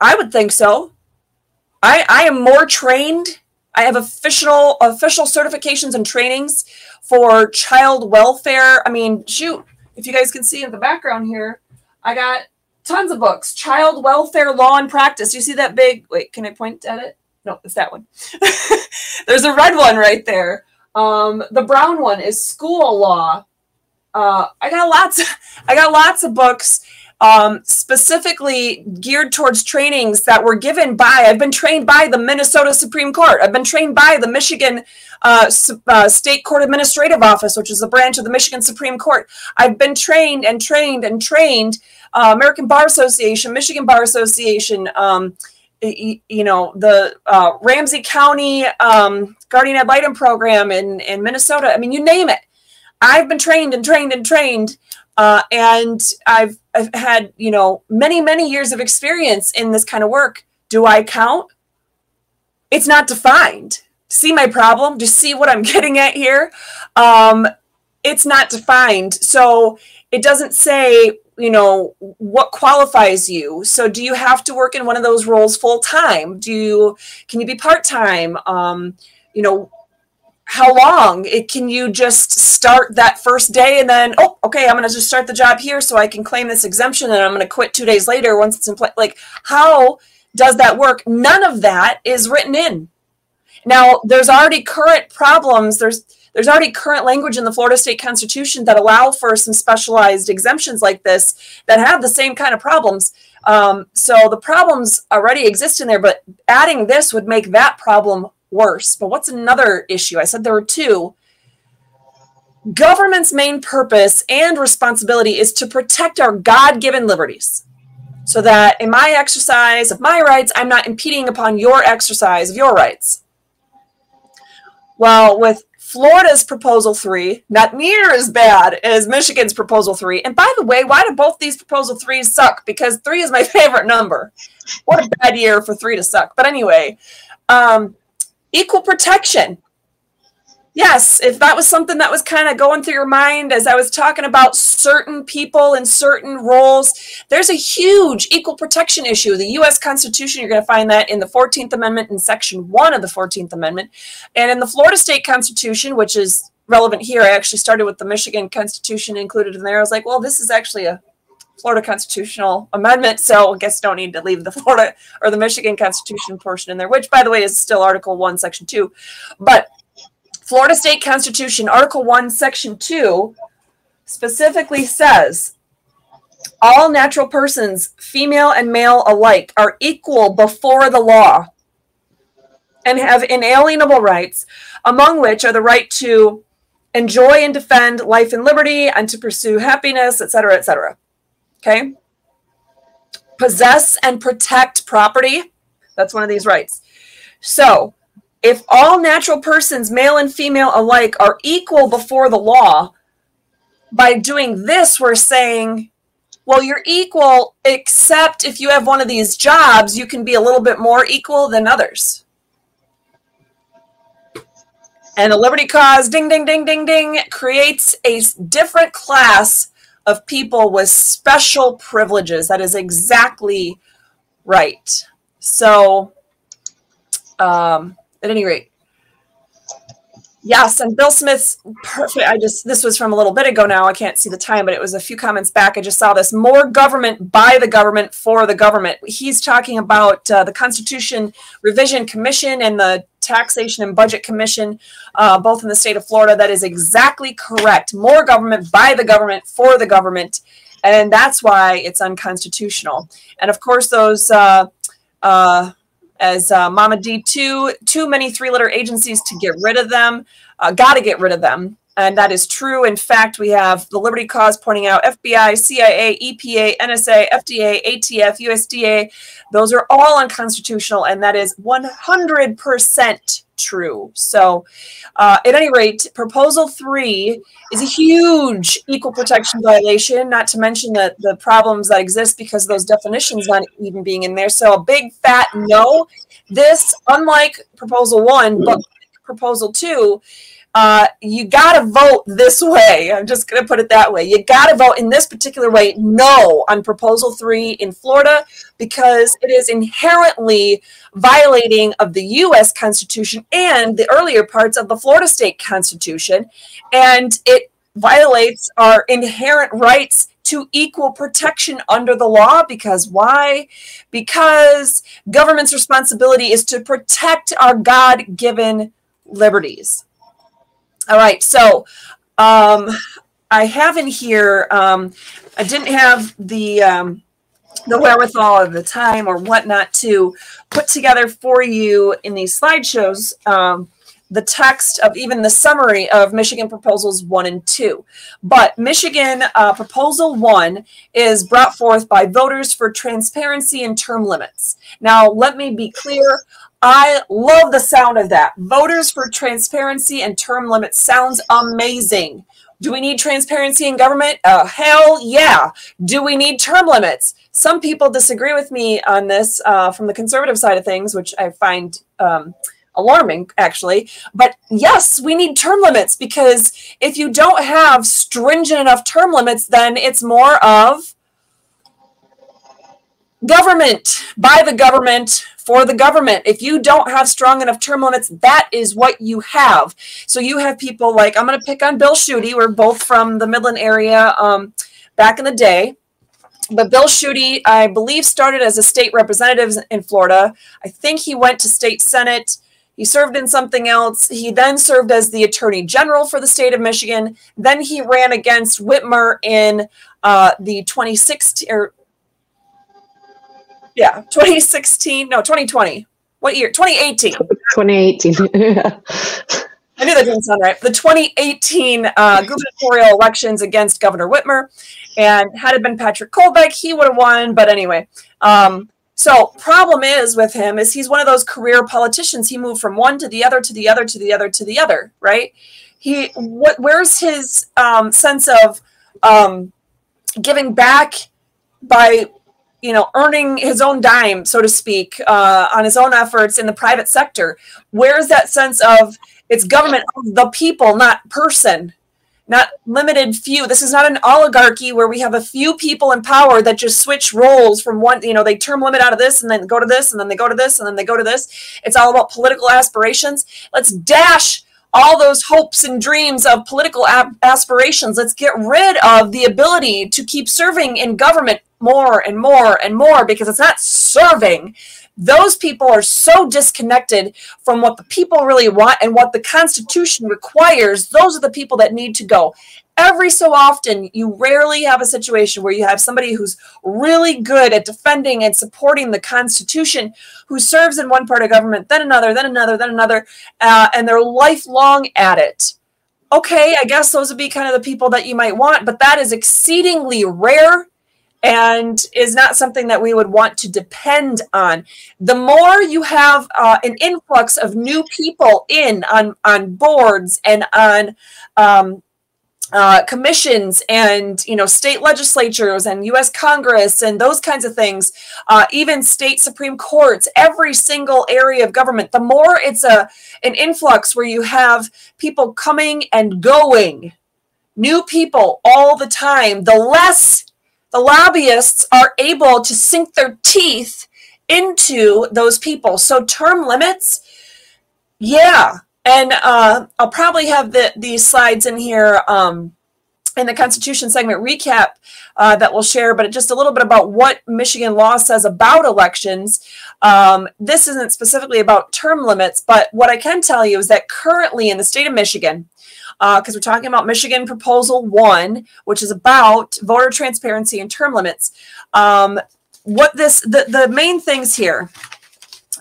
I would think so. I i am more trained. I have official official certifications and trainings for child welfare. I mean shoot if you guys can see in the background here i got tons of books. Child welfare law and practice. You see that big wait can i point at it? No it's that one. There's a red one right there. Um, the brown one is school law uh, I got lots. I got lots of books um, specifically geared towards trainings that were given by. I've been trained by the Minnesota Supreme Court. I've been trained by the Michigan uh, uh, State Court Administrative Office, which is a branch of the Michigan Supreme Court. I've been trained and trained and trained. Uh, American Bar Association, Michigan Bar Association. Um, you know the uh, Ramsey County um, Guardian Ad Litem program in in Minnesota. I mean, you name it. I've been trained and trained and trained, uh, and I've I've had you know many many years of experience in this kind of work. Do I count? It's not defined. See my problem? Do you see what I'm getting at here? Um, it's not defined, so it doesn't say you know what qualifies you so do you have to work in one of those roles full time do you can you be part time um you know how long? It can you just start that first day and then oh okay i'm going to just start the job here so i can claim this exemption and i'm going to quit two days later once it's in place like how does that work? None of that is written in. Now there's already current problems there's there's already current language in the Florida State Constitution that allow for some specialized exemptions like this that have the same kind of problems. Um, so the problems already exist in there, but adding this would make that problem worse. But what's another issue? I said there were two. Government's main purpose and responsibility is to protect our God given liberties. So that in my exercise of my rights, I'm not impeding upon your exercise of your rights. Well, with Florida's proposal three, not near as bad as Michigan's proposal three. And by the way, why do both these proposal threes suck? Because three is my favorite number. What a bad year for three to suck. But anyway, um, equal protection yes, if that was something that was kind of going through your mind as I was talking about certain people in certain roles, there's a huge equal protection issue. The U.S. Constitution, you're going to find that in the 14th Amendment in Section 1 of the 14th Amendment. And in the Florida State Constitution, which is relevant here, I actually started with the Michigan Constitution included in there. I was like, well, this is actually a Florida constitutional amendment, so I guess don't need to leave the Florida or the Michigan Constitution portion in there, which, by the way, is still Article 1, Section 2. But Florida State Constitution, Article 1, Section 2, specifically says all natural persons, female and male alike, are equal before the law and have inalienable rights, among which are the right to enjoy and defend life and liberty and to pursue happiness, etc., etc. Okay? Possess and protect property. That's one of these rights. So, if all natural persons, male and female alike, are equal before the law, by doing this, we're saying, well, you're equal, except if you have one of these jobs, you can be a little bit more equal than others. And the Liberty Cause, ding, ding, ding, ding, ding, creates a different class of people with special privileges. That is exactly right. So, um, at any rate. Yes, and Bill Smith's perfect. I just, this was from a little bit ago now. I can't see the time, but it was a few comments back. I just saw this more government by the government for the government. He's talking about uh, the Constitution Revision Commission and the Taxation and Budget Commission, uh, both in the state of Florida. That is exactly correct. More government by the government for the government. And that's why it's unconstitutional. And of course, those. Uh, uh as uh, Mama D, too, too many three letter agencies to get rid of them. Uh, Got to get rid of them. And that is true. In fact, we have the Liberty Cause pointing out FBI, CIA, EPA, NSA, FDA, ATF, USDA. Those are all unconstitutional, and that is 100% true. So, uh, at any rate, Proposal 3 is a huge equal protection violation, not to mention the, the problems that exist because those definitions not even being in there. So, a big fat no. This, unlike Proposal 1, but Proposal 2, uh, you got to vote this way. I'm just going to put it that way. You got to vote in this particular way no on Proposal 3 in Florida because it is inherently violating of the U.S. Constitution and the earlier parts of the Florida State Constitution. And it violates our inherent rights to equal protection under the law because why? Because government's responsibility is to protect our God given liberties. All right, so um, I have in here, um, I didn't have the um, the wherewithal of the time or whatnot to put together for you in these slideshows um, the text of even the summary of Michigan proposals one and two. But Michigan uh, proposal one is brought forth by voters for transparency and term limits. Now, let me be clear. I love the sound of that. Voters for transparency and term limits sounds amazing. Do we need transparency in government? Uh, hell yeah. Do we need term limits? Some people disagree with me on this uh, from the conservative side of things, which I find um, alarming, actually. But yes, we need term limits because if you don't have stringent enough term limits, then it's more of government by the government for the government. If you don't have strong enough term limits, that is what you have. So you have people like, I'm going to pick on Bill Schuette. We're both from the Midland area um, back in the day. But Bill Schuette, I believe, started as a state representative in Florida. I think he went to state senate. He served in something else. He then served as the attorney general for the state of Michigan. Then he ran against Whitmer in uh, the 2016 or yeah, 2016, no, 2020. What year? 2018. 2018. I knew that didn't sound right. The 2018 uh, gubernatorial elections against Governor Whitmer, and had it been Patrick Colbeck, he would have won. But anyway, um, so problem is with him is he's one of those career politicians. He moved from one to the other to the other to the other to the other. Right? He what? Where's his um, sense of um, giving back by you know, earning his own dime, so to speak, uh, on his own efforts in the private sector. Where's that sense of it's government of the people, not person, not limited few? This is not an oligarchy where we have a few people in power that just switch roles from one, you know, they term limit out of this and then go to this and then they go to this and then they go to this. It's all about political aspirations. Let's dash all those hopes and dreams of political aspirations. Let's get rid of the ability to keep serving in government more and more and more because it's not serving. Those people are so disconnected from what the people really want and what the Constitution requires. Those are the people that need to go. Every so often, you rarely have a situation where you have somebody who's really good at defending and supporting the Constitution, who serves in one part of government, then another, then another, then another, uh, and they're lifelong at it okay, I guess those would be kind of the people that you might want, but that is exceedingly rare and is not something that we would want to depend on. The more you have uh, an influx of new people in on on boards and on um, uh, commissions and you know state legislatures and U.S. Congress and those kinds of things, uh, even state supreme courts, every single area of government. The more it's a an influx where you have people coming and going, new people all the time, the less the lobbyists are able to sink their teeth into those people. So term limits, yeah. And uh, I'll probably have the, these slides in here um, in the Constitution segment recap uh, that we'll share, but just a little bit about what Michigan law says about elections. Um, this isn't specifically about term limits, but what I can tell you is that currently in the state of Michigan, because uh, we're talking about Michigan Proposal 1, which is about voter transparency and term limits. Um, what this, the, the main things here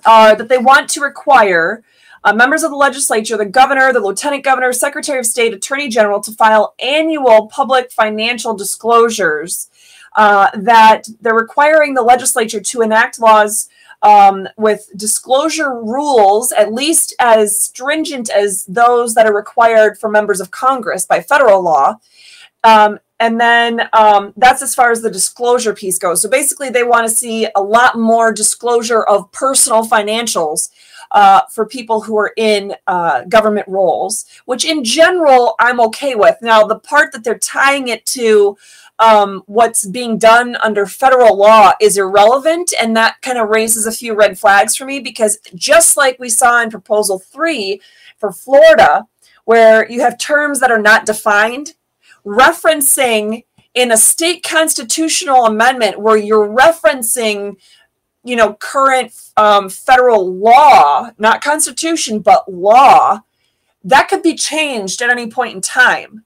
are that they want to require uh, members of the legislature, the governor, the lieutenant governor, secretary of state, attorney general to file annual public financial disclosures. Uh, that they're requiring the legislature to enact laws um, with disclosure rules at least as stringent as those that are required for members of Congress by federal law. Um, and then um, that's as far as the disclosure piece goes. So basically, they want to see a lot more disclosure of personal financials uh, for people who are in uh, government roles, which in general I'm okay with. Now, the part that they're tying it to um, what's being done under federal law is irrelevant. And that kind of raises a few red flags for me because just like we saw in Proposal 3 for Florida, where you have terms that are not defined, referencing in a state constitutional amendment where you're referencing you know current um, federal law not constitution but law that could be changed at any point in time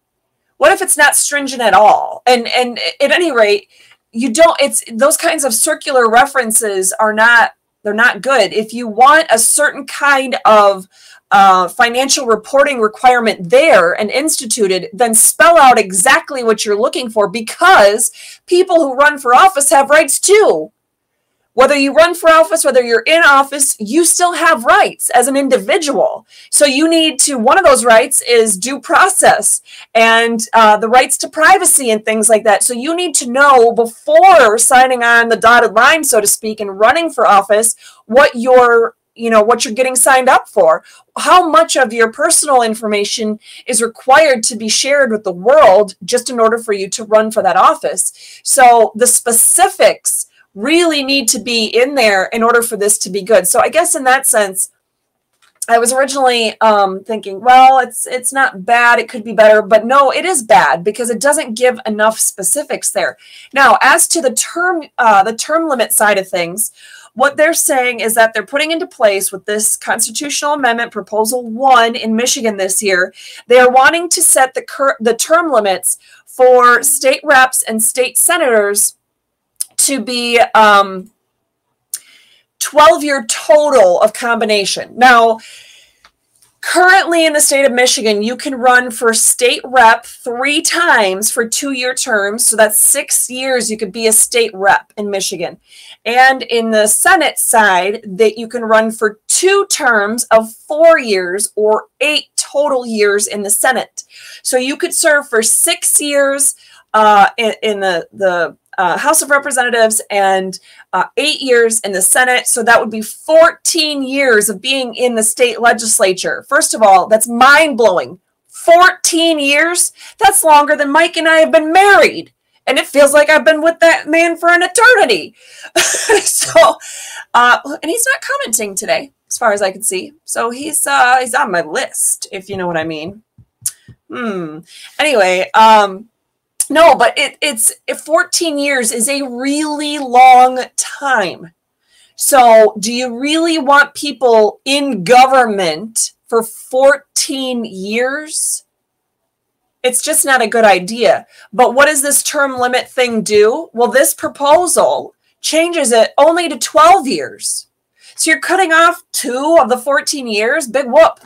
what if it's not stringent at all? And and at any rate, you don't it's those kinds of circular references are not They're not good. If you want a certain kind of uh, financial reporting requirement there and instituted, then spell out exactly what you're looking for because people who run for office have rights too. Whether you run for office, whether you're in office, you still have rights as an individual. So you need to, one of those rights is due process and uh, the rights to privacy and things like that. So you need to know before signing on the dotted line, so to speak, and running for office, what your you know what you're getting signed up for how much of your personal information is required to be shared with the world just in order for you to run for that office so the specifics really need to be in there in order for this to be good. So I guess in that sense, I was originally um, thinking, well, it's it's not bad. It could be better, but no, it is bad because it doesn't give enough specifics there. Now, as to the term uh, the term limit side of things, what they're saying is that they're putting into place with this constitutional amendment proposal one in Michigan this year. They are wanting to set the cur- the term limits for state reps and state senators to be um, 12 year total of combination. Now, currently in the state of Michigan, you can run for state rep three times for two year terms. So that's six years you could be a state rep in Michigan. And in the Senate side, that you can run for two terms of four years or eight total years in the Senate. So you could serve for six years uh, in, in the, the uh, House of Representatives and uh, eight years in the Senate. So that would be 14 years of being in the state legislature. First of all, that's mind blowing. 14 years? That's longer than Mike and I have been married. And it feels like I've been with that man for an eternity. so, uh, and he's not commenting today, as far as I can see. So he's uh, he's on my list, if you know what I mean. Hmm. Anyway, um, no, but it, it's 14 years is a really long time. So, do you really want people in government for 14 years? It's just not a good idea. But what does this term limit thing do? Well, this proposal changes it only to 12 years. So you're cutting off two of the 14 years. Big whoop.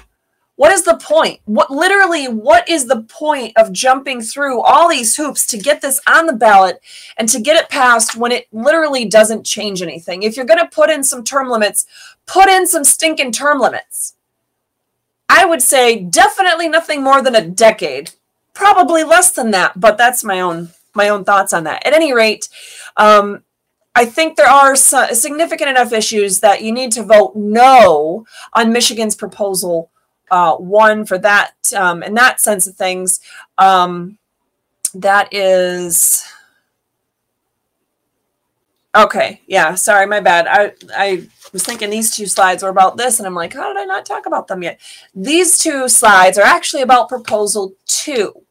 What is the point? What literally what is the point of jumping through all these hoops to get this on the ballot and to get it passed when it literally doesn't change anything? If you're going to put in some term limits, put in some stinking term limits. I would say definitely nothing more than a decade. Probably less than that, but that's my own my own thoughts on that. At any rate, um, I think there are significant enough issues that you need to vote no on Michigan's proposal uh, one for that um, in that sense of things. Um, that is okay. Yeah, sorry, my bad. I I was thinking these two slides were about this, and I'm like, how did I not talk about them yet? These two slides are actually about proposal two.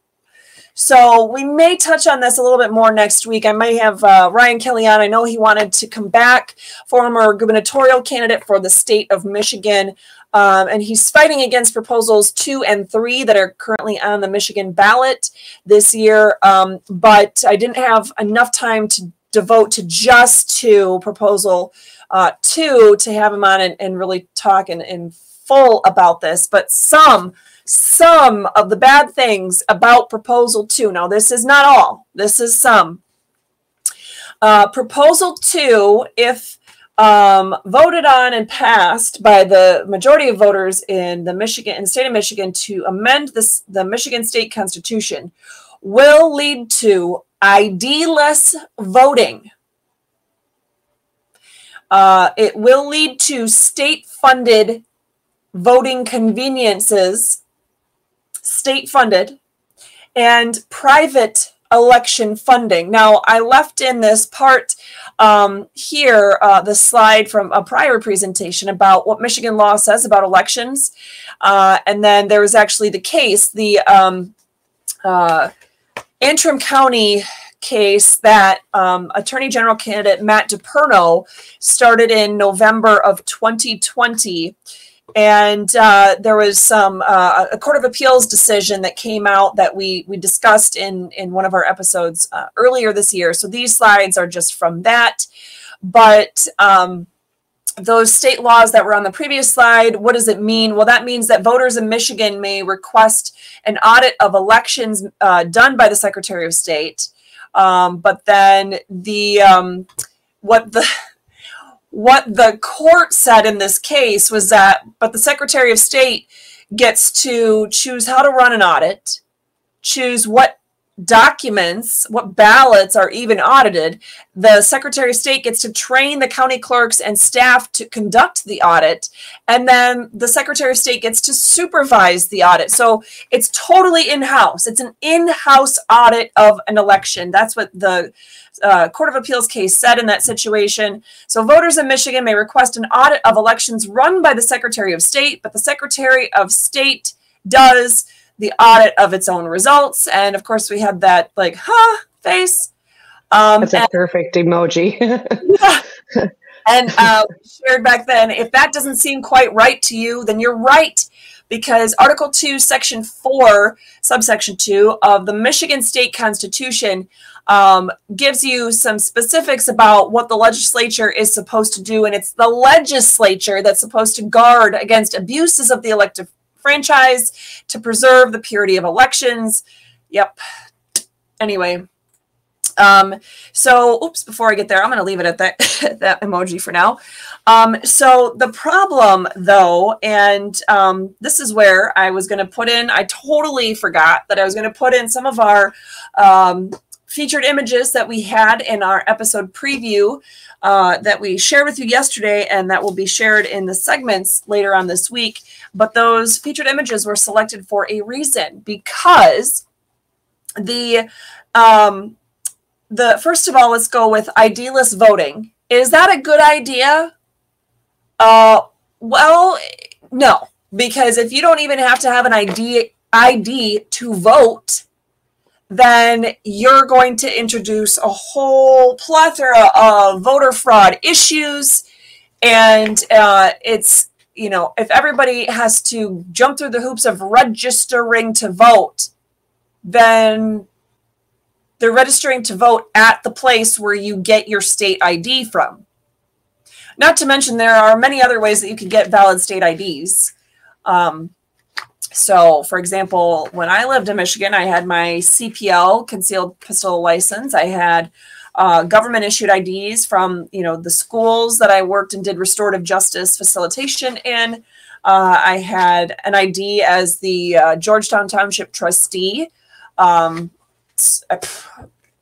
So we may touch on this a little bit more next week. I may have uh, Ryan Kelley on. I know he wanted to come back, former gubernatorial candidate for the state of Michigan. Um, and he's fighting against proposals two and three that are currently on the Michigan ballot this year. Um, but I didn't have enough time to devote to just to proposal uh, two to have him on and, and really talk in, in full about this. But some some of the bad things about proposal two. Now, this is not all. This is some. Uh, proposal two, if um, voted on and passed by the majority of voters in the Michigan in the state of Michigan to amend this the Michigan state constitution will lead to ID-less voting. Uh, it will lead to state-funded voting conveniences, state-funded, and private election funding. Now, I left in this part um, here, uh, the slide from a prior presentation about what Michigan law says about elections. Uh, and then there was actually the case, the um, uh, Antrim County case that um, Attorney General candidate Matt DePerno started in November of 2020 and uh, there was some uh, a court of appeals decision that came out that we we discussed in in one of our episodes uh, earlier this year. So these slides are just from that, but um, those state laws that were on the previous slide, what does it mean? Well, that means that voters in Michigan may request an audit of elections uh, done by the Secretary of State. Um, but then the um, what the what the court said in this case was that, but the Secretary of State gets to choose how to run an audit, choose what documents, what ballots are even audited, the Secretary of State gets to train the county clerks and staff to conduct the audit, and then the Secretary of State gets to supervise the audit. So it's totally in house. It's an in house audit of an election. That's what the uh, Court of Appeals case said in that situation. So voters in Michigan may request an audit of elections run by the Secretary of State, but the Secretary of State does the audit of its own results. And of course, we had that like, huh, face. Um, That's a and, perfect emoji. yeah. And uh, shared back then, if that doesn't seem quite right to you, then you're right because Article 2, Section 4, subsection 2 of the Michigan State Constitution um, gives you some specifics about what the legislature is supposed to do. And it's the legislature that's supposed to guard against abuses of the elective franchise to preserve the purity of elections. Yep. Anyway, um, so, oops, before I get there, I'm going to leave it at that, that emoji for now. Um, so the problem though, and um, this is where I was going to put in, I totally forgot that I was going to put in some of our um, featured images that we had in our episode preview uh, that we shared with you yesterday and that will be shared in the segments later on this week. But those featured images were selected for a reason because the um, the first of all, let's go with ID-less voting. Is that a good idea? Uh, well, no, because if you don't even have to have an ID ID to vote, then you're going to introduce a whole plethora of voter fraud issues. And uh, it's, you know, if everybody has to jump through the hoops of registering to vote, then they're registering to vote at the place where you get your state ID from. Not to mention, there are many other ways that you can get valid state IDs. Um, so, for example, when I lived in Michigan, I had my CPL concealed pistol license. I had uh, government issued IDs from you know the schools that I worked and did restorative justice facilitation in. Uh, I had an ID as the uh, Georgetown Township trustee. Um,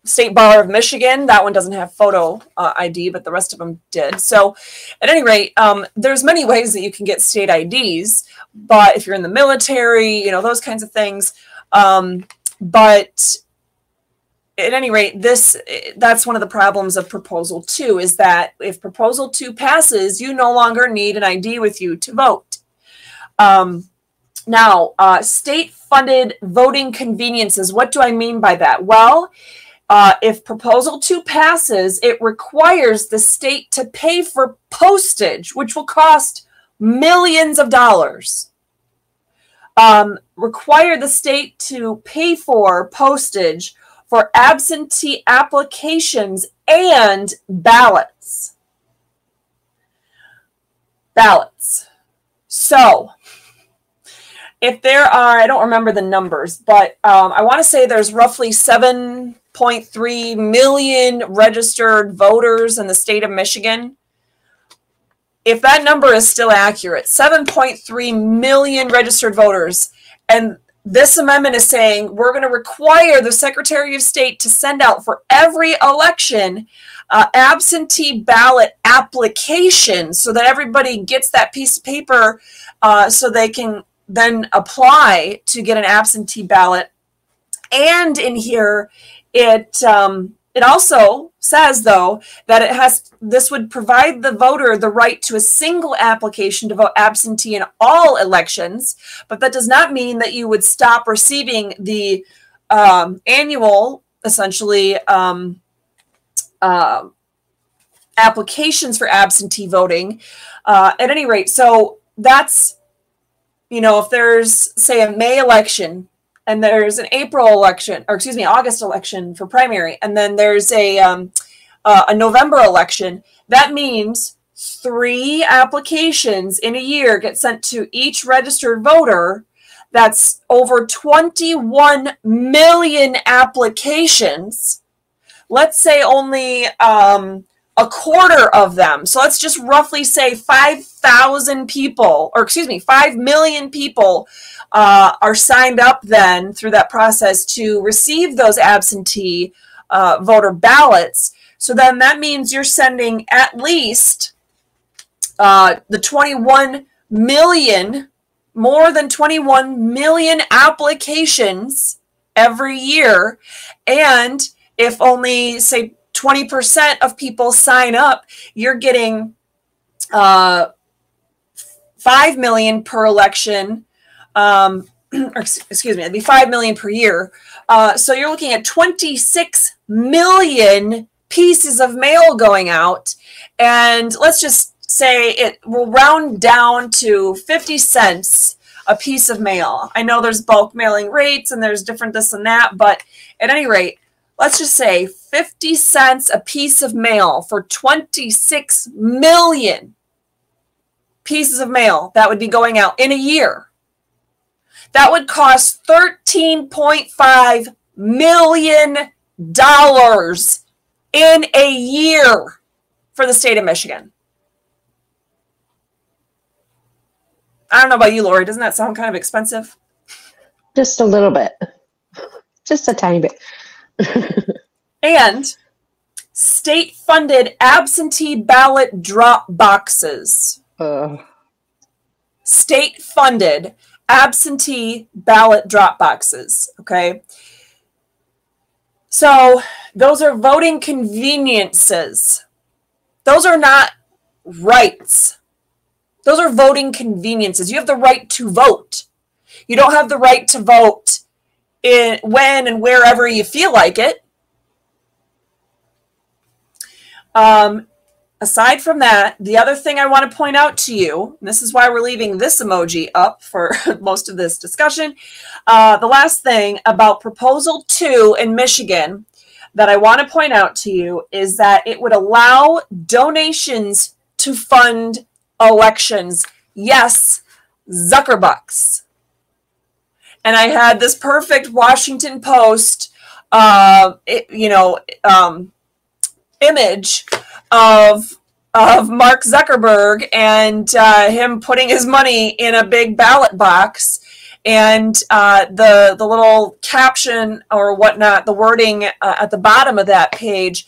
State Bar of Michigan. That one doesn't have photo uh, ID, but the rest of them did. So, at any rate, um, there's many ways that you can get state IDs. But if you're in the military, you know those kinds of things. Um, but at any rate, this that's one of the problems of Proposal Two is that if Proposal Two passes, you no longer need an ID with you to vote. Um, now, uh, state-funded voting conveniences. What do I mean by that? Well uh, if Proposal 2 passes, it requires the state to pay for postage, which will cost millions of dollars. Um, require the state to pay for postage for absentee applications and ballots. Ballots. So, if there are, I don't remember the numbers, but um, I want to say there's roughly 7.3 million registered voters in the state of Michigan. If that number is still accurate, 7.3 million registered voters, and this amendment is saying we're going to require the Secretary of State to send out for every election uh, absentee ballot application so that everybody gets that piece of paper uh, so they can then apply to get an absentee ballot. And in here, it um, it also says though that it has this would provide the voter the right to a single application to vote absentee in all elections, but that does not mean that you would stop receiving the um, annual essentially um, uh, applications for absentee voting. Uh, at any rate, so that's you know if there's say a May election and there's an April election, or excuse me, August election for primary, and then there's a um, uh, a November election. That means three applications in a year get sent to each registered voter, that's over 21 million applications. Let's say only um, a quarter of them. So let's just roughly say 5,000 people, or excuse me, 5 million people uh, are signed up then through that process to receive those absentee uh, voter ballots. So then that means you're sending at least uh, the 21 million, more than 21 million applications every year. And if only, say, 20% of people sign up, you're getting uh, 5 million per election. Um, excuse me, it'd be 5 million per year. Uh, so you're looking at 26 million pieces of mail going out. And let's just say it will round down to 50 cents a piece of mail. I know there's bulk mailing rates and there's different this and that, but at any rate, let's just say 50 cents a piece of mail for 26 million pieces of mail that would be going out in a year. That would cost $13.5 million in a year for the state of Michigan. I don't know about you, Lori. Doesn't that sound kind of expensive? Just a little bit. Just a tiny bit. and state funded absentee ballot drop boxes. Uh. State funded absentee ballot drop boxes. Okay. So those are voting conveniences. Those are not rights. Those are voting conveniences. You have the right to vote. You don't have the right to vote in when and wherever you feel like it. Um, aside from that, the other thing I want to point out to you, this is why we're leaving this emoji up for most of this discussion. Uh, the last thing about Proposal 2 in Michigan that I want to point out to you is that it would allow donations to fund elections. Yes, Zuckerbucks. And I had this perfect Washington Post, uh, it, you know, um, image of of Mark Zuckerberg and uh, him putting his money in a big ballot box, and uh, the the little caption or whatnot, the wording uh, at the bottom of that page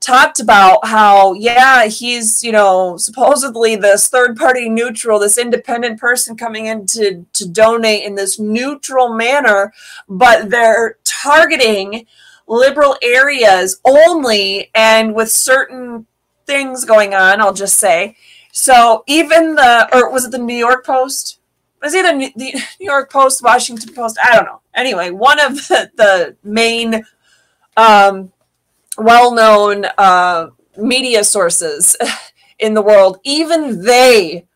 talked about how yeah he's you know supposedly this third party neutral this independent person coming in to to donate in this neutral manner but they're targeting liberal areas only and with certain things going on i'll just say. So even the or was it the new york post? Was either the new york post washington post i don't know. Anyway one of the, the main um well-known uh, media sources in the world, even they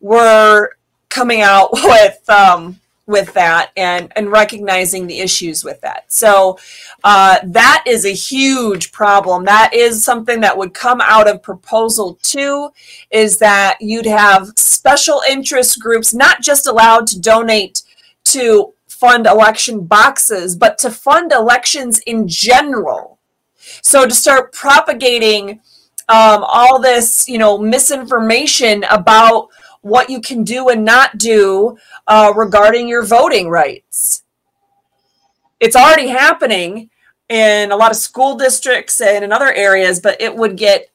were coming out with um, with that and and recognizing the issues with that. So uh, that is a huge problem. That is something that would come out of proposal two, is that you'd have special interest groups not just allowed to donate to fund election boxes, but to fund elections in general so to start propagating um, all this, you know, misinformation about what you can do and not do uh, regarding your voting rights. It's already happening in a lot of school districts and in other areas, but it would get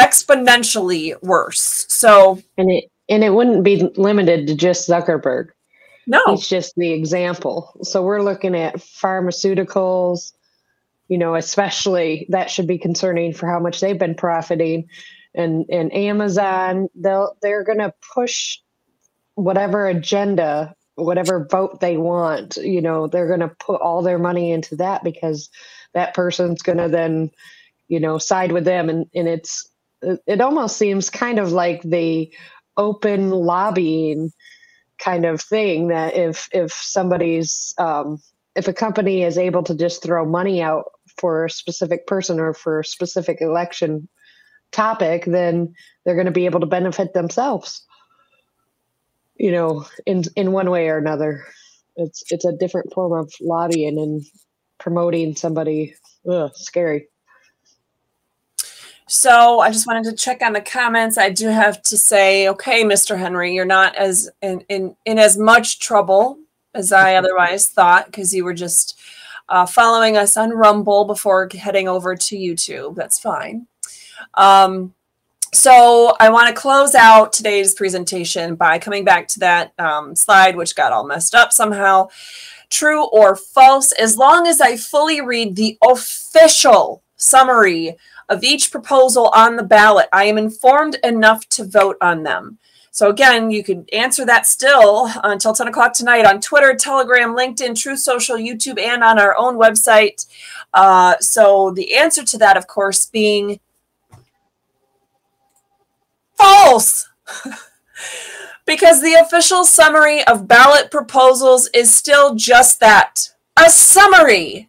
exponentially worse. So and it and it wouldn't be limited to just Zuckerberg. No, it's just the example. So we're looking at pharmaceuticals, you know, especially that should be concerning for how much they've been profiting. And and Amazon, they'll they're gonna push whatever agenda, whatever vote they want, you know, they're gonna put all their money into that because that person's gonna then, you know, side with them. And, and it's it almost seems kind of like the open lobbying kind of thing that if if somebody's um, if a company is able to just throw money out for a specific person or for a specific election topic, then they're going to be able to benefit themselves. You know, in in one way or another, it's it's a different form of lobbying and promoting somebody. Ugh, scary. So I just wanted to check on the comments. I do have to say, okay, Mr. Henry, you're not as in in, in as much trouble as I otherwise thought because you were just uh, following us on Rumble before heading over to YouTube. That's fine. Um, so I want to close out today's presentation by coming back to that um, slide, which got all messed up somehow. True or false, as long as I fully read the official summary of each proposal on the ballot, I am informed enough to vote on them. So again, you could answer that still until 10 o'clock tonight on Twitter, Telegram, LinkedIn, Truth Social, YouTube, and on our own website. Uh, so the answer to that, of course, being false. because the official summary of ballot proposals is still just that a summary.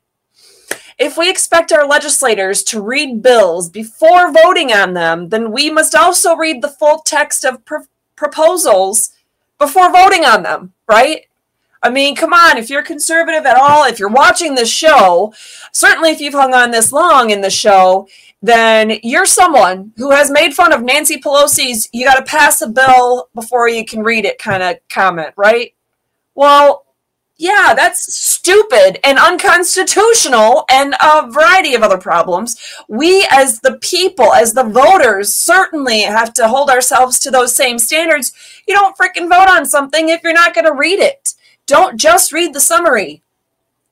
If we expect our legislators to read bills before voting on them, then we must also read the full text of pr- proposals before voting on them, right? I mean, come on, if you're conservative at all, if you're watching this show, certainly if you've hung on this long in the show, then you're someone who has made fun of Nancy Pelosi's you got to pass a bill before you can read it kind of comment, right? Well, yeah, that's stupid and unconstitutional and a variety of other problems. We, as the people, as the voters, certainly have to hold ourselves to those same standards. You don't freaking vote on something if you're not going to read it. Don't just read the summary,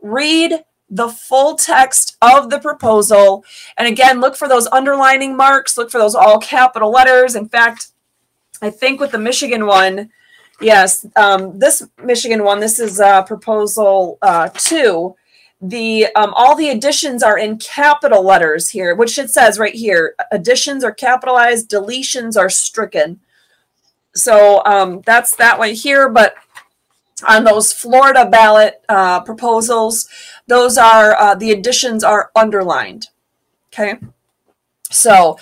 read the full text of the proposal. And again, look for those underlining marks, look for those all capital letters. In fact, I think with the Michigan one, yes, um, this Michigan one, this is uh, proposal uh, two. The um, all the additions are in capital letters here, which it says right here. Additions are capitalized, deletions are stricken. So um, that's that one here. But on those Florida ballot uh, proposals, those are uh, the additions are underlined. Okay. So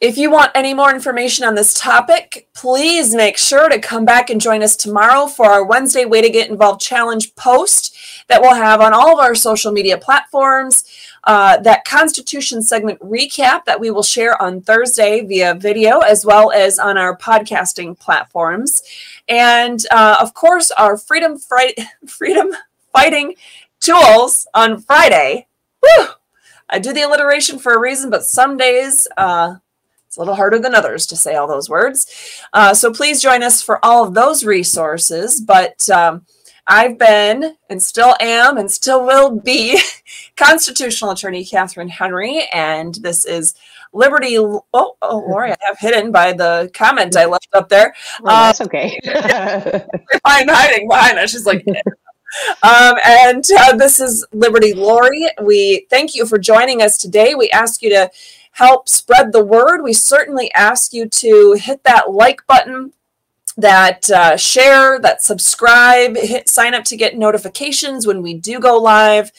if you want any more information on this topic, please make sure to come back and join us tomorrow for our Wednesday Way to Get Involved Challenge post that we'll have on all of our social media platforms. Uh, that Constitution segment recap that we will share on Thursday via video as well as on our podcasting platforms. And uh, of course, our Freedom, Freedom Fighting Tools on Friday. Whew! I do the alliteration for a reason, but some days uh, it's a little harder than others to say all those words. Uh, so please join us for all of those resources. But um, I've been and still am and still will be constitutional attorney Catherine Henry, and this is Liberty. Oh, oh, Lori, I have hidden by the comment I left up there. Well, that's um, okay. I'm hiding behind it. She's like, um, and uh, this is Liberty Lori. We thank you for joining us today. We ask you to help spread the word. We certainly ask you to hit that like button, that uh, share, that subscribe, hit sign up to get notifications when we do go live.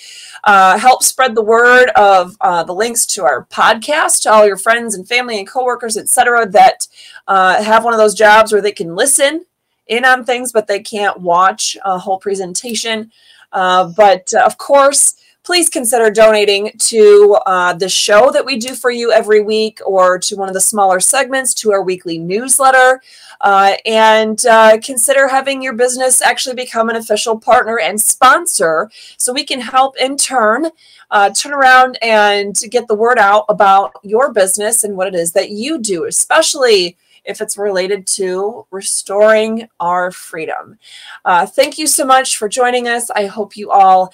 Uh, help spread the word of uh, the links to our podcast to all your friends and family and coworkers, etc., that uh, have one of those jobs where they can listen in on things, but they can't watch a whole presentation. Uh, but uh, of course, please consider donating to uh, the show that we do for you every week or to one of the smaller segments to our weekly newsletter. Uh, and uh, consider having your business actually become an official partner and sponsor so we can help in turn uh, turn around and get the word out about your business and what it is that you do, especially if it's related to restoring our freedom. Uh, thank you so much for joining us. I hope you all